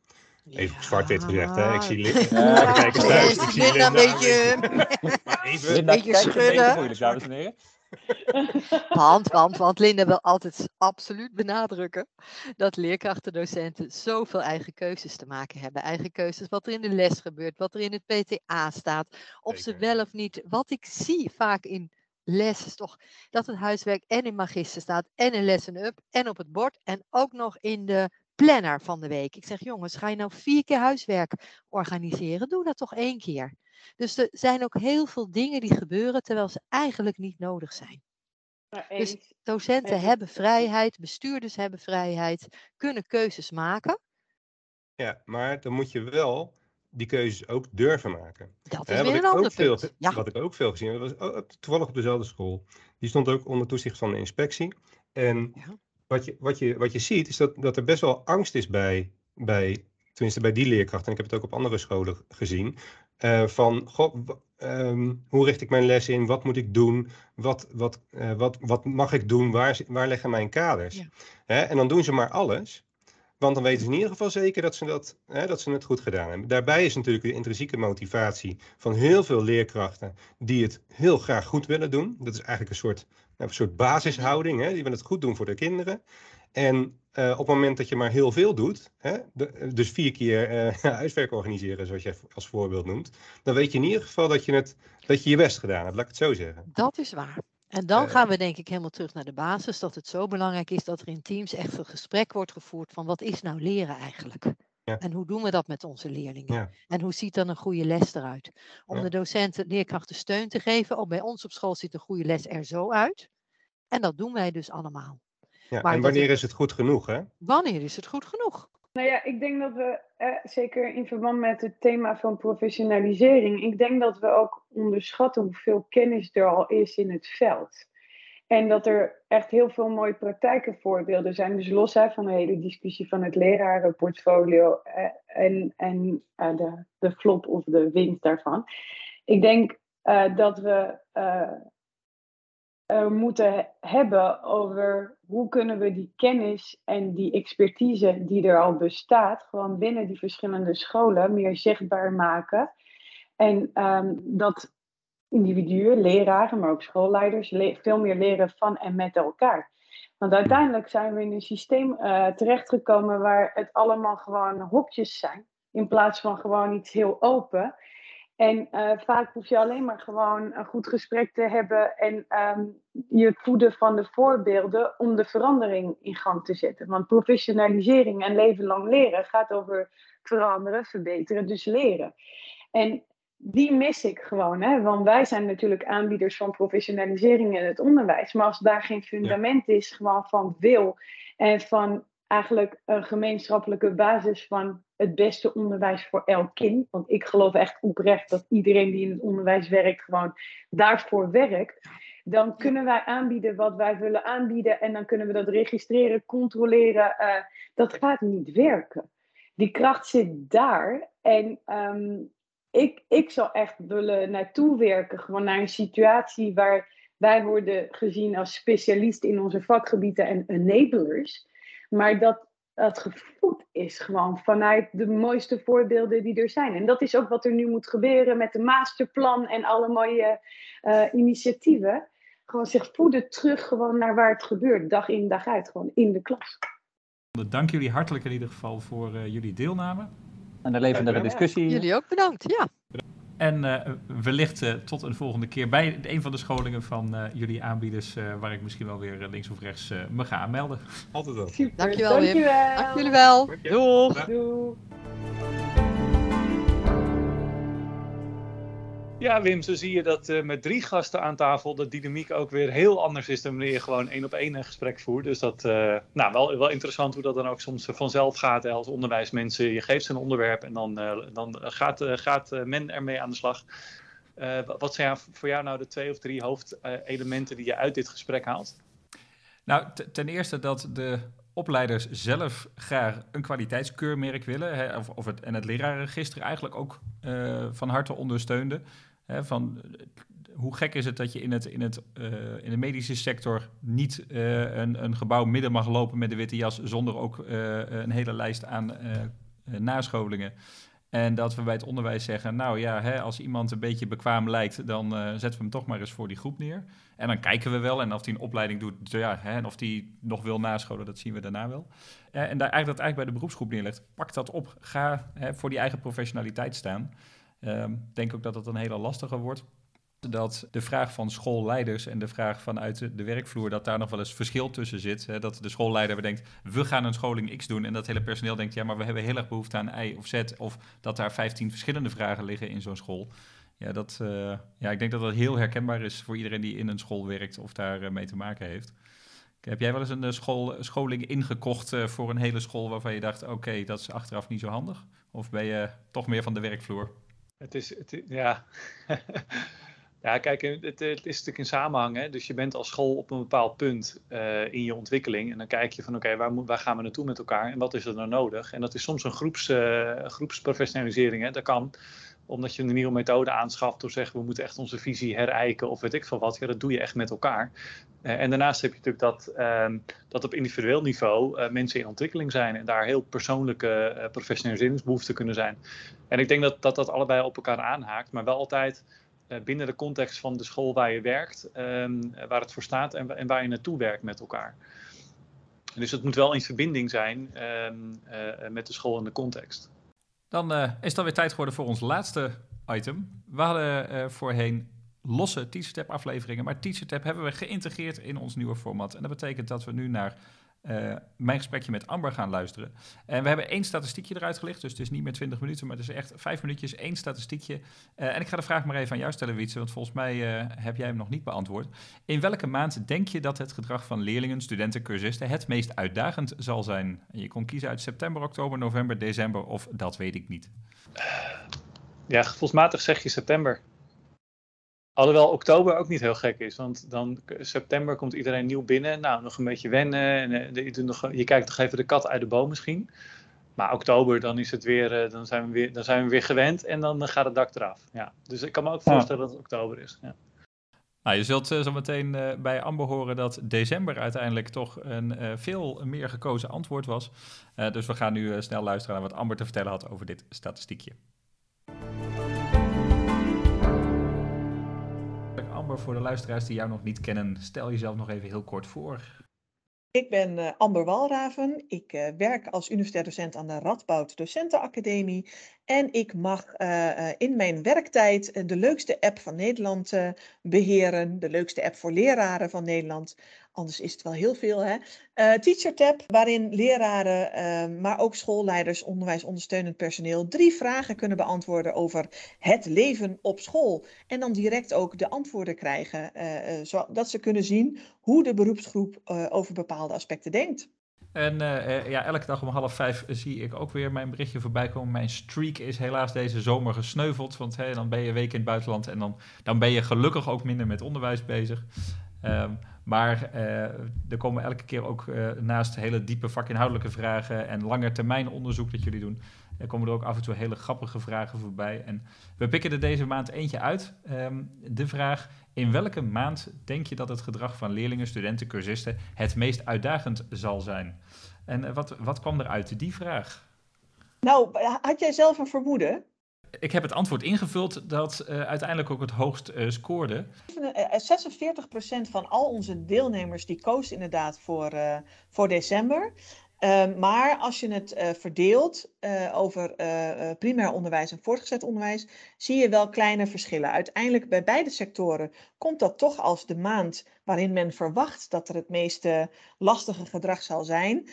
Even zwart-wit gezegd, hè? Ik zie Lin- Ja, de kijkers thuis. Yes, Ik zie Linda een Linda beetje, even, Linda een beetje schudden. moeilijk, dames en heren. Want, want, want Linda wil altijd absoluut benadrukken dat leerkrachten, docenten zoveel eigen keuzes te maken hebben. Eigen keuzes, wat er in de les gebeurt, wat er in het PTA staat, of ze wel of niet. Wat ik zie vaak in les is toch dat het huiswerk en in magister staat en in lesson up en op het bord en ook nog in de planner van de week. Ik zeg jongens, ga je nou vier keer huiswerk organiseren? Doe dat toch één keer. Dus er zijn ook heel veel dingen die gebeuren terwijl ze eigenlijk niet nodig zijn. Dus. Docenten Eens. hebben vrijheid, bestuurders hebben vrijheid, kunnen keuzes maken. Ja, maar dan moet je wel die keuzes ook durven maken. Dat is wat, weer ik een ook ander veel, punt. Ja, wat ik ook veel gezien heb, was toevallig op dezelfde school. Die stond ook onder toezicht van de inspectie. En Ja. Wat, je, wat, je, wat je ziet, is dat, dat er best wel angst is bij, bij, tenminste bij die leerkrachten, en ik heb het ook op andere scholen gezien, eh, van, goh, ehm, hoe richt ik mijn les in? Wat moet ik doen? Wat, wat, eh, wat, wat mag ik doen? Waar, waar liggen mijn kaders? Ja. Hè, en dan doen ze maar alles. Want dan weten ze in ieder geval zeker dat ze, dat, hè, dat ze het goed gedaan hebben. Daarbij is natuurlijk de intrinsieke motivatie van heel veel leerkrachten die het heel graag goed willen doen. Dat is eigenlijk een soort, een soort basishouding. Hè? Die willen het goed doen voor de kinderen. En eh, op het moment dat je maar heel veel doet, hè, de- dus vier keer eh, huiswerk organiseren, zoals jij als voorbeeld noemt, dan weet je in ieder geval dat je, het, dat je je best gedaan hebt, laat ik het zo zeggen. dat is waar. En dan Eh, gaan we denk ik helemaal terug naar de basis. Dat het zo belangrijk is dat er in teams echt een gesprek wordt gevoerd van wat is nou leren eigenlijk? Ja. En hoe doen we dat met onze leerlingen? Ja. En hoe ziet dan een goede les eruit? Om Ja. de docenten, leerkrachten steun te geven. Ook bij ons op school ziet een goede les er zo uit. En dat doen wij dus allemaal. Ja, Maar en wanneer is het goed genoeg, hè? Wanneer is het goed genoeg? Nou ja, ik denk dat we, eh, zeker in verband met het thema van professionalisering, ik denk dat we ook onderschatten hoeveel kennis er al is in het veld. En dat er echt heel veel mooie praktijkenvoorbeelden zijn. Dus los van de hele discussie van het lerarenportfolio eh, en, en eh, de, de flop of de winst daarvan. Ik denk eh, dat we er moeten hebben over hoe kunnen we die kennis en die expertise die er al bestaat, gewoon binnen die verschillende scholen meer zichtbaar maken. En ehm, dat individuen, leraren, maar ook schoolleiders le- veel meer leren van en met elkaar. Want uiteindelijk zijn we in een systeem eh, terechtgekomen waar het allemaal gewoon hokjes zijn, in plaats van gewoon iets heel open. En eh, vaak hoef je alleen maar gewoon een goed gesprek te hebben en ehm, je voeden van de voorbeelden om de verandering in gang te zetten. Want professionalisering en leven lang leren gaat over veranderen, verbeteren, dus leren. En die mis ik gewoon, hè? want wij zijn natuurlijk aanbieders van professionalisering in het onderwijs. Maar als daar geen fundament is, gewoon van wil en van eigenlijk een gemeenschappelijke basis van het beste onderwijs voor elk kind. Want ik geloof echt oprecht dat iedereen die in het onderwijs werkt, gewoon daarvoor werkt. Dan kunnen wij aanbieden wat wij willen aanbieden en dan kunnen we dat registreren, controleren. eh, dat gaat niet werken. Die kracht zit daar. En ehm, ik, ik zou echt willen naartoe werken, gewoon naar een situatie waar wij worden gezien als specialist in onze vakgebieden en enablers. Maar dat dat gevoed is gewoon vanuit de mooiste voorbeelden die er zijn. En dat is ook wat er nu moet gebeuren met de masterplan en alle mooie eh, initiatieven. Gewoon zich voeden terug gewoon naar waar het gebeurt, dag in dag uit, gewoon in de klas. Dank jullie hartelijk in ieder geval voor eh, jullie deelname. En de levendige Ja. discussie. Jullie ook bedankt. Ja. En eh, wellicht eh, tot een volgende keer bij een van de scholingen van eh, jullie aanbieders, eh, waar ik misschien wel weer links of rechts eh, me ga aanmelden. Altijd wel. Dankjewel, Wim. Dankjewel. Dank jullie wel. Dank je. Doeg. Ja, Wim, zo zie je dat eh, met drie gasten aan tafel de dynamiek ook weer heel anders is dan wanneer je gewoon één op één een gesprek voert. Dus dat, uh, nou, wel, wel interessant hoe dat dan ook soms vanzelf gaat als onderwijsmensen. Je geeft ze een onderwerp en dan, uh, dan gaat, gaat men ermee aan de slag. wat zijn voor jou nou de twee of drie hoofdelementen die je uit dit gesprek haalt? Nou, ten eerste dat de opleiders zelf graag een kwaliteitskeurmerk willen. Hè, of, of het, en het lerarenregister eigenlijk ook van harte ondersteunde. Hè, van, hoe gek is het dat je in, het, in, het, uh, in de medische sector niet uh, een, een gebouw midden mag lopen met de witte jas zonder ook uh, een hele lijst aan nascholingen. En dat we bij het onderwijs zeggen, nou ja, hè, als iemand een beetje bekwaam lijkt, dan zetten we hem toch maar eens voor die groep neer. En dan kijken we wel en of hij een opleiding doet, ja, hè, en of hij nog wil nascholen, dat zien we daarna wel. en daar, eigenlijk dat eigenlijk bij de beroepsgroep neerlegt, pak dat op, ga hè, voor die eigen professionaliteit staan. Ik um, denk ook dat het een hele lastige wordt. Dat de vraag van schoolleiders en de vraag vanuit de, werkvloer, dat daar nog wel eens verschil tussen zit. Hè? Dat de schoolleider bedenkt, we gaan een scholing X doen. En dat hele personeel denkt, ja, maar we hebben heel erg behoefte aan Y of Z. Of dat daar 15 verschillende vragen liggen in zo'n school. Ja, dat, uh, ja, ik denk dat dat heel herkenbaar is voor iedereen die in een school werkt of daar uh, mee te maken heeft. Heb jij wel eens een school, scholing ingekocht voor een hele school waarvan je dacht, oké, dat is achteraf niet zo handig? Of ben je toch meer van de werkvloer? Het is, het, ja. ja, kijk, het, het, is natuurlijk in samenhang. Hè? Dus je bent als school op een bepaald punt uh, in je ontwikkeling. En dan kijk je van, oké, okay, waar, waar, gaan we naartoe met elkaar? En wat is er nou nodig? En dat is soms een groeps, uh, groepsprofessionalisering. Hè? Dat kan omdat je een nieuwe methode aanschaft door zeggen, we moeten echt onze visie herijken of weet ik veel wat. Ja, dat doe je echt met elkaar. Uh, en daarnaast heb je natuurlijk dat, uh, dat op individueel niveau uh, mensen in ontwikkeling zijn en daar heel persoonlijke uh, professionaliseringsbehoeften kunnen zijn. En ik denk dat, dat dat allebei op elkaar aanhaakt, maar wel altijd binnen de context van de school waar je werkt, um, waar het voor staat en, en, waar je naartoe werkt met elkaar. Dus het moet wel in verbinding zijn um, met de school en de context. Dan uh, is het alweer tijd geworden voor ons laatste item. We hadden uh, voorheen losse TeacherTap afleveringen, maar TeacherTap hebben we geïntegreerd in ons nieuwe format. En dat betekent dat we nu naar uh, mijn gesprekje met Amber gaan luisteren. En we hebben één statistiekje eruit gelicht, dus het is niet meer 20 minuten, maar het is echt vijf minuutjes, één statistiekje. Uh, en ik ga de vraag maar even aan jou stellen, Wietse, want volgens mij uh, heb jij hem nog niet beantwoord. In welke maand denk je dat het gedrag van leerlingen, studenten, cursisten het meest uitdagend zal zijn? Je kon kiezen uit september, oktober, november, december of dat weet ik niet. Ja, gevoelsmatig zeg je september. Alhoewel oktober ook niet heel gek is, want dan september komt iedereen nieuw binnen. Nou, nog een beetje wennen. En, eh, je, nog, je kijkt nog even de kat uit de boom misschien. Maar oktober, dan is het weer, eh, dan zijn we weer, dan zijn we weer gewend en dan gaat het dak eraf. Ja. Dus ik kan me ook voorstellen dat het oktober is. Ja. Nou, je zult uh, zo meteen bij Amber horen dat december uiteindelijk toch een veel meer gekozen antwoord was. dus we gaan nu snel luisteren naar wat Amber te vertellen had over dit statistiekje. Amber, voor de luisteraars die jou nog niet kennen, stel jezelf nog even heel kort voor. Ik ben uh, Amber Walraven. Ik uh, werk als universitair docent aan de Radboud Docentenacademie. En ik mag uh, in mijn werktijd de leukste app van Nederland beheren. De leukste app voor leraren van Nederland. Anders is het wel heel veel. Hè? Uh, TeacherTap, waarin leraren, uh, maar ook schoolleiders, onderwijsondersteunend personeel drie vragen kunnen beantwoorden over het leven op school. En dan direct ook de antwoorden krijgen, uh, zodat ze kunnen zien hoe de beroepsgroep over bepaalde aspecten denkt. En ja, elke dag om half vijf zie ik ook weer mijn berichtje voorbij komen. Mijn streak is helaas deze zomer gesneuveld. Want hey, dan ben je een week in het buitenland en dan, dan ben je gelukkig ook minder met onderwijs bezig. Um, maar uh, er komen elke keer ook uh, naast hele diepe vakinhoudelijke vragen en langetermijn onderzoek dat jullie doen, er komen er ook af en toe hele grappige vragen voorbij. En we pikken er deze maand eentje uit. Um, de vraag, in welke maand denk je dat het gedrag van leerlingen, studenten, cursisten het meest uitdagend zal zijn? En wat, wat kwam er uit die vraag? Nou, had jij zelf een vermoeden? Ik heb het antwoord ingevuld dat uh, uiteindelijk ook het hoogst uh, scoorde. 46% eh, van al onze deelnemers die koos inderdaad voor, voor december. Uh, maar als je het verdeelt over primair onderwijs en voortgezet onderwijs, zie je wel kleine verschillen. Uiteindelijk bij beide sectoren komt dat toch als de maand waarin men verwacht dat er het meeste lastige gedrag zal zijn.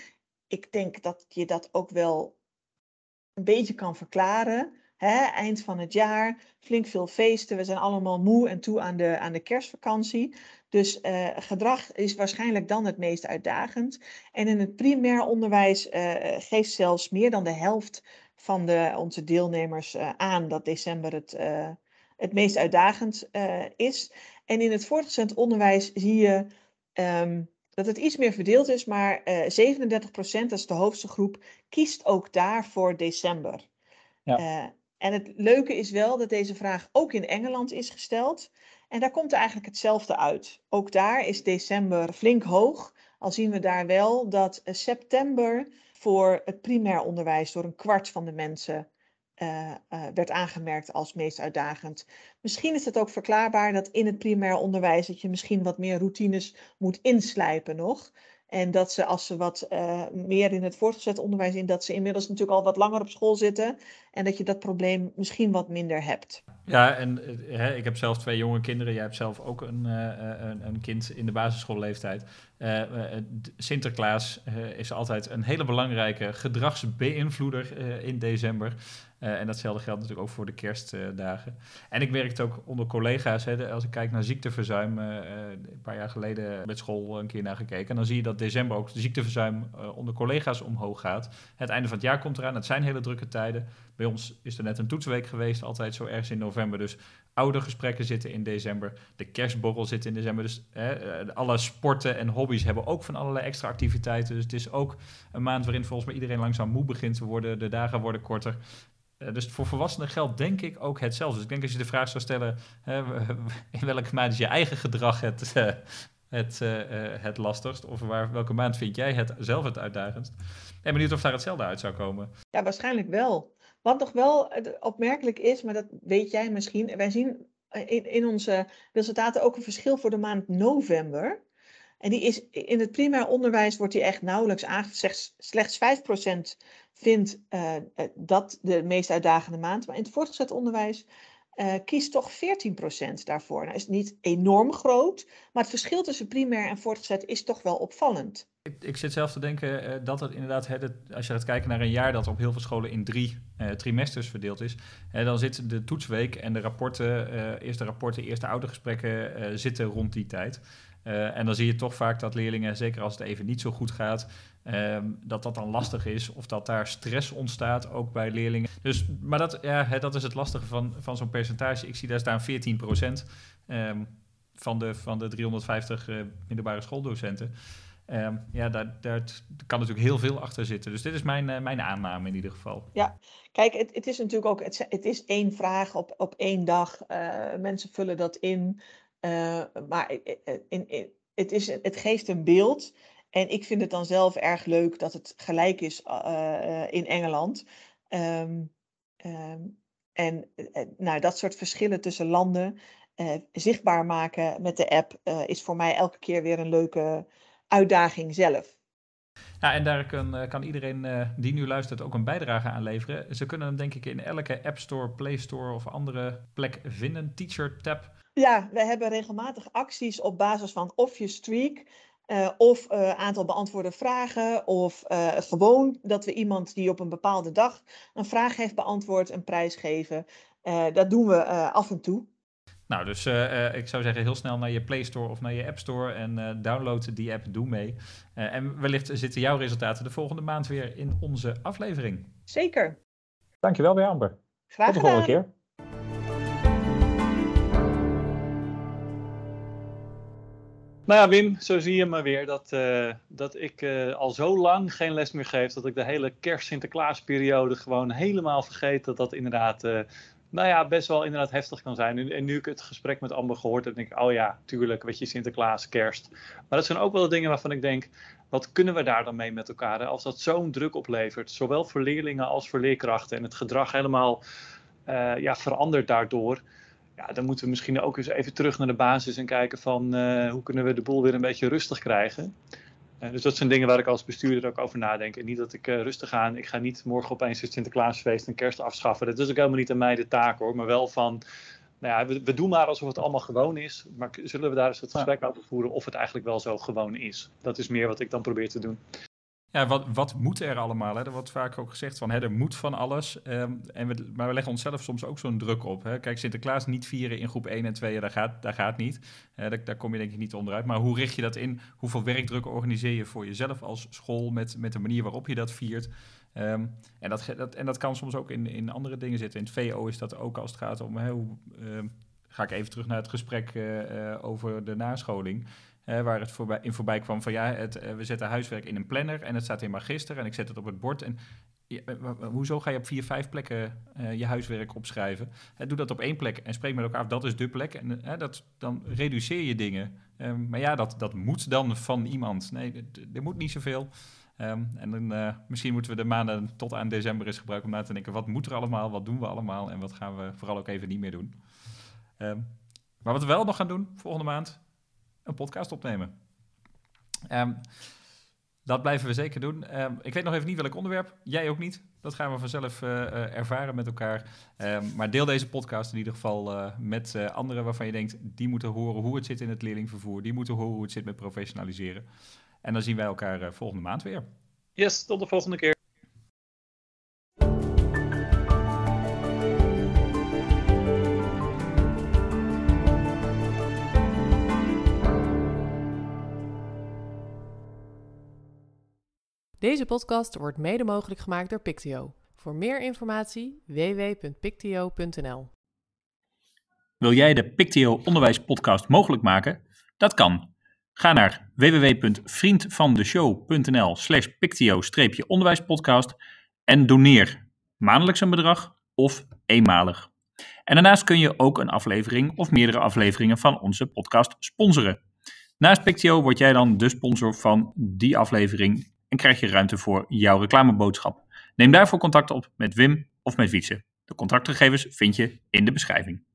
Ik denk dat je dat ook wel een beetje kan verklaren. Hè, eind van het jaar, flink veel feesten. We zijn allemaal moe en toe aan de, aan de kerstvakantie. Dus uh, gedrag is waarschijnlijk dan het meest uitdagend. En in het primair onderwijs uh, geeft zelfs meer dan de helft van de, onze deelnemers uh, aan dat december het, het meest uitdagend is. En in het voortgezet onderwijs zie je um, dat het iets meer verdeeld is, maar 37%, dat is de hoogste groep, kiest ook daar voor december. Ja. En het leuke is wel dat deze vraag ook in Engeland is gesteld. En daar komt eigenlijk hetzelfde uit. Ook daar is december flink hoog. Al zien we daar wel dat eh, september voor het primair onderwijs door een kwart van de mensen uh, uh, werd aangemerkt als meest uitdagend. Misschien is het ook verklaarbaar dat in het primair onderwijs dat je misschien wat meer routines moet inslijpen nog. En dat ze als ze wat uh, meer in het voortgezet onderwijs in, dat ze inmiddels natuurlijk al wat langer op school zitten. En dat je dat probleem misschien wat minder hebt. Ja, en hè, ik heb zelf twee jonge kinderen. Jij hebt zelf ook een, uh, een, een, kind in de basisschoolleeftijd. Uh, Sinterklaas is altijd een hele belangrijke gedragsbeïnvloeder in december. En datzelfde geldt natuurlijk ook voor de kerstdagen. en ik werkte ook onder collega's. Hè, als ik kijk naar ziekteverzuim, een paar jaar geleden met school een keer naar gekeken. En dan zie je dat december ook de ziekteverzuim onder collega's omhoog gaat. Het einde van het jaar komt eraan. Het zijn hele drukke tijden. Bij ons is er net een toetsweek geweest, altijd zo ergens in november. Dus oude gesprekken zitten in december. De kerstborrel zit in december. Dus alle sporten en hobby's hebben ook van allerlei extra activiteiten. Dus het is ook een maand waarin volgens mij iedereen langzaam moe begint te worden. De dagen worden korter. Uh, dus voor volwassenen geldt denk ik ook hetzelfde. Dus ik denk als je de vraag zou stellen, in welke maand is je eigen gedrag het, uh, het, het lastigst? Of waar, welke maand vind jij het zelf het uitdagendst? En benieuwd of daar hetzelfde uit zou komen. Ja, waarschijnlijk wel. Wat nog wel opmerkelijk is, maar dat weet jij misschien. Wij zien in, in onze resultaten ook een verschil voor de maand november. En die is, in het primair onderwijs wordt die echt nauwelijks aangegeven. Slechts 5% vindt uh, dat de meest uitdagende maand. Maar in het voortgezet onderwijs uh, kiest toch 14% daarvoor. Nou is niet enorm groot, maar het verschil tussen primair en voortgezet is toch wel opvallend. Ik, ik zit zelf te denken uh, dat het inderdaad, als je gaat kijken naar een jaar dat op heel veel scholen in drie uh, trimesters verdeeld is, hè, dan zit de toetsweek en de rapporten, eerste rapporten, eerste oudergesprekken zitten rond die tijd. en dan zie je toch vaak dat leerlingen, zeker als het even niet zo goed gaat, Um, dat dat dan lastig is of dat daar stress ontstaat, ook bij leerlingen. Dus, maar dat, ja, dat is het lastige van, van zo'n percentage. Ik zie daar staan 14 procent um, van, de, van de 350 uh, middelbare schooldocenten. Um, ja, daar, daar kan natuurlijk heel veel achter zitten. Dus dit is mijn, uh, mijn aanname in ieder geval. Ja, kijk, het, het is natuurlijk ook, het, het, is één vraag op, op één dag. Uh, mensen vullen dat in. Maar in, in, het, is, het geeft een beeld. En ik vind het dan zelf erg leuk dat het gelijk is uh, in Engeland. Um, um, en uh, nou, dat soort verschillen tussen landen uh, zichtbaar maken met de app is voor mij elke keer weer een leuke uitdaging zelf. Ja, en daar kan, kan iedereen uh, die nu luistert ook een bijdrage aan leveren. Ze kunnen hem denk ik in elke App Store, Play Store of andere plek vinden. Teacher Tab. Ja, we hebben regelmatig acties op basis van of je streak uh, of uh, aantal beantwoorde vragen, of uh, gewoon dat we iemand die op een bepaalde dag een vraag heeft beantwoord, een prijs geven. dat doen we af en toe. Nou, dus ik zou zeggen heel snel naar je Play Store of naar je App Store en download die app, doe mee. en wellicht zitten jouw resultaten de volgende maand weer in onze aflevering. Zeker. Dankjewel weer Amber. Graag Tot de volgende keer. Nou ja, Wim, zo zie je maar weer dat, uh, dat ik uh, al zo lang geen les meer geef. Dat ik de hele kerst-Sinterklaasperiode gewoon helemaal vergeet dat dat inderdaad, uh, nou ja, best wel inderdaad heftig kan zijn. En, nu ik het gesprek met Amber gehoord heb, denk ik, oh ja, tuurlijk, weet je, Sinterklaas, kerst. Maar dat zijn ook wel de dingen waarvan ik denk, wat kunnen we daar dan mee met elkaar? Als dat zo'n druk oplevert, zowel voor leerlingen als voor leerkrachten en het gedrag helemaal ja, verandert daardoor ja, dan moeten we misschien ook eens even terug naar de basis en kijken van uh, hoe kunnen we de boel weer een beetje rustig krijgen. Uh, dus dat zijn dingen waar ik als bestuurder ook over nadenk. En niet dat ik uh, rustig ga. Ik ga niet morgen opeens het Sinterklaasfeest en kerst afschaffen. Dat is ook helemaal niet aan mij de taak hoor. Maar wel van, nou ja, we, we, doen maar alsof het allemaal gewoon is. Maar zullen we daar eens het gesprek over voeren of het eigenlijk wel zo gewoon is? Dat is meer wat ik dan probeer te doen. Ja, wat, wat moet er allemaal? Hè? Er wordt vaak ook gezegd van, hè, er moet van alles. Um, en we, maar we leggen onszelf soms ook zo'n druk op. Hè? Kijk, Sinterklaas niet vieren in groep 1 en 2, daar gaat, daar gaat niet. Uh, daar, daar, kom je denk ik niet onderuit. Maar hoe richt je dat in? Hoeveel werkdruk organiseer je voor jezelf als school met, met de manier waarop je dat viert? Um, en, dat, dat, en dat kan soms ook in, in andere dingen zitten. In het VO is dat ook als het gaat om... Hè, hoe, uh, ga ik even terug naar het gesprek uh, over de nascholing waar het voorbij, in voorbij kwam van ja, het, uh, we zetten huiswerk in een planner en het staat in magister en ik zet het op het bord. En ja, hoezo ga je op vier, vijf plekken uh, je huiswerk opschrijven? doe dat op één plek en spreek met elkaar af, dat is de plek. En dat, dan reduceer je dingen. Um, maar ja, dat, dat moet dan van iemand. Nee, er moet niet zoveel. Um, en dan, misschien moeten we de maanden tot aan december eens gebruiken om na te denken... wat moet er allemaal, wat doen we allemaal... en wat gaan we vooral ook even niet meer doen. Um, maar wat we wel nog gaan doen volgende maand een podcast opnemen. Um, dat blijven we zeker doen. Um, ik weet nog even niet welk onderwerp. Jij ook niet. Dat gaan we vanzelf uh, uh, ervaren met elkaar. Um, maar deel deze podcast in ieder geval uh, met anderen waarvan je denkt... die moeten horen hoe het zit in het leerlingvervoer. Die moeten horen hoe het zit met professionaliseren. En dan zien wij elkaar volgende maand weer. Yes, tot de volgende keer. Deze podcast wordt mede mogelijk gemaakt door Pictio. Voor meer informatie www.pictio.nl. Wil jij de Pictio Onderwijs Podcast mogelijk maken? Dat kan. Ga naar www.vriendvandeshow.nl/slash pictio-onderwijspodcast en doneer maandelijks een bedrag of eenmalig. En daarnaast kun je ook een aflevering of meerdere afleveringen van onze podcast sponsoren. Naast Pictio word jij dan de sponsor van die aflevering en krijg je ruimte voor jouw reclameboodschap. Neem daarvoor contact op met Wim of met Wietse. De contactgegevens vind je in de beschrijving.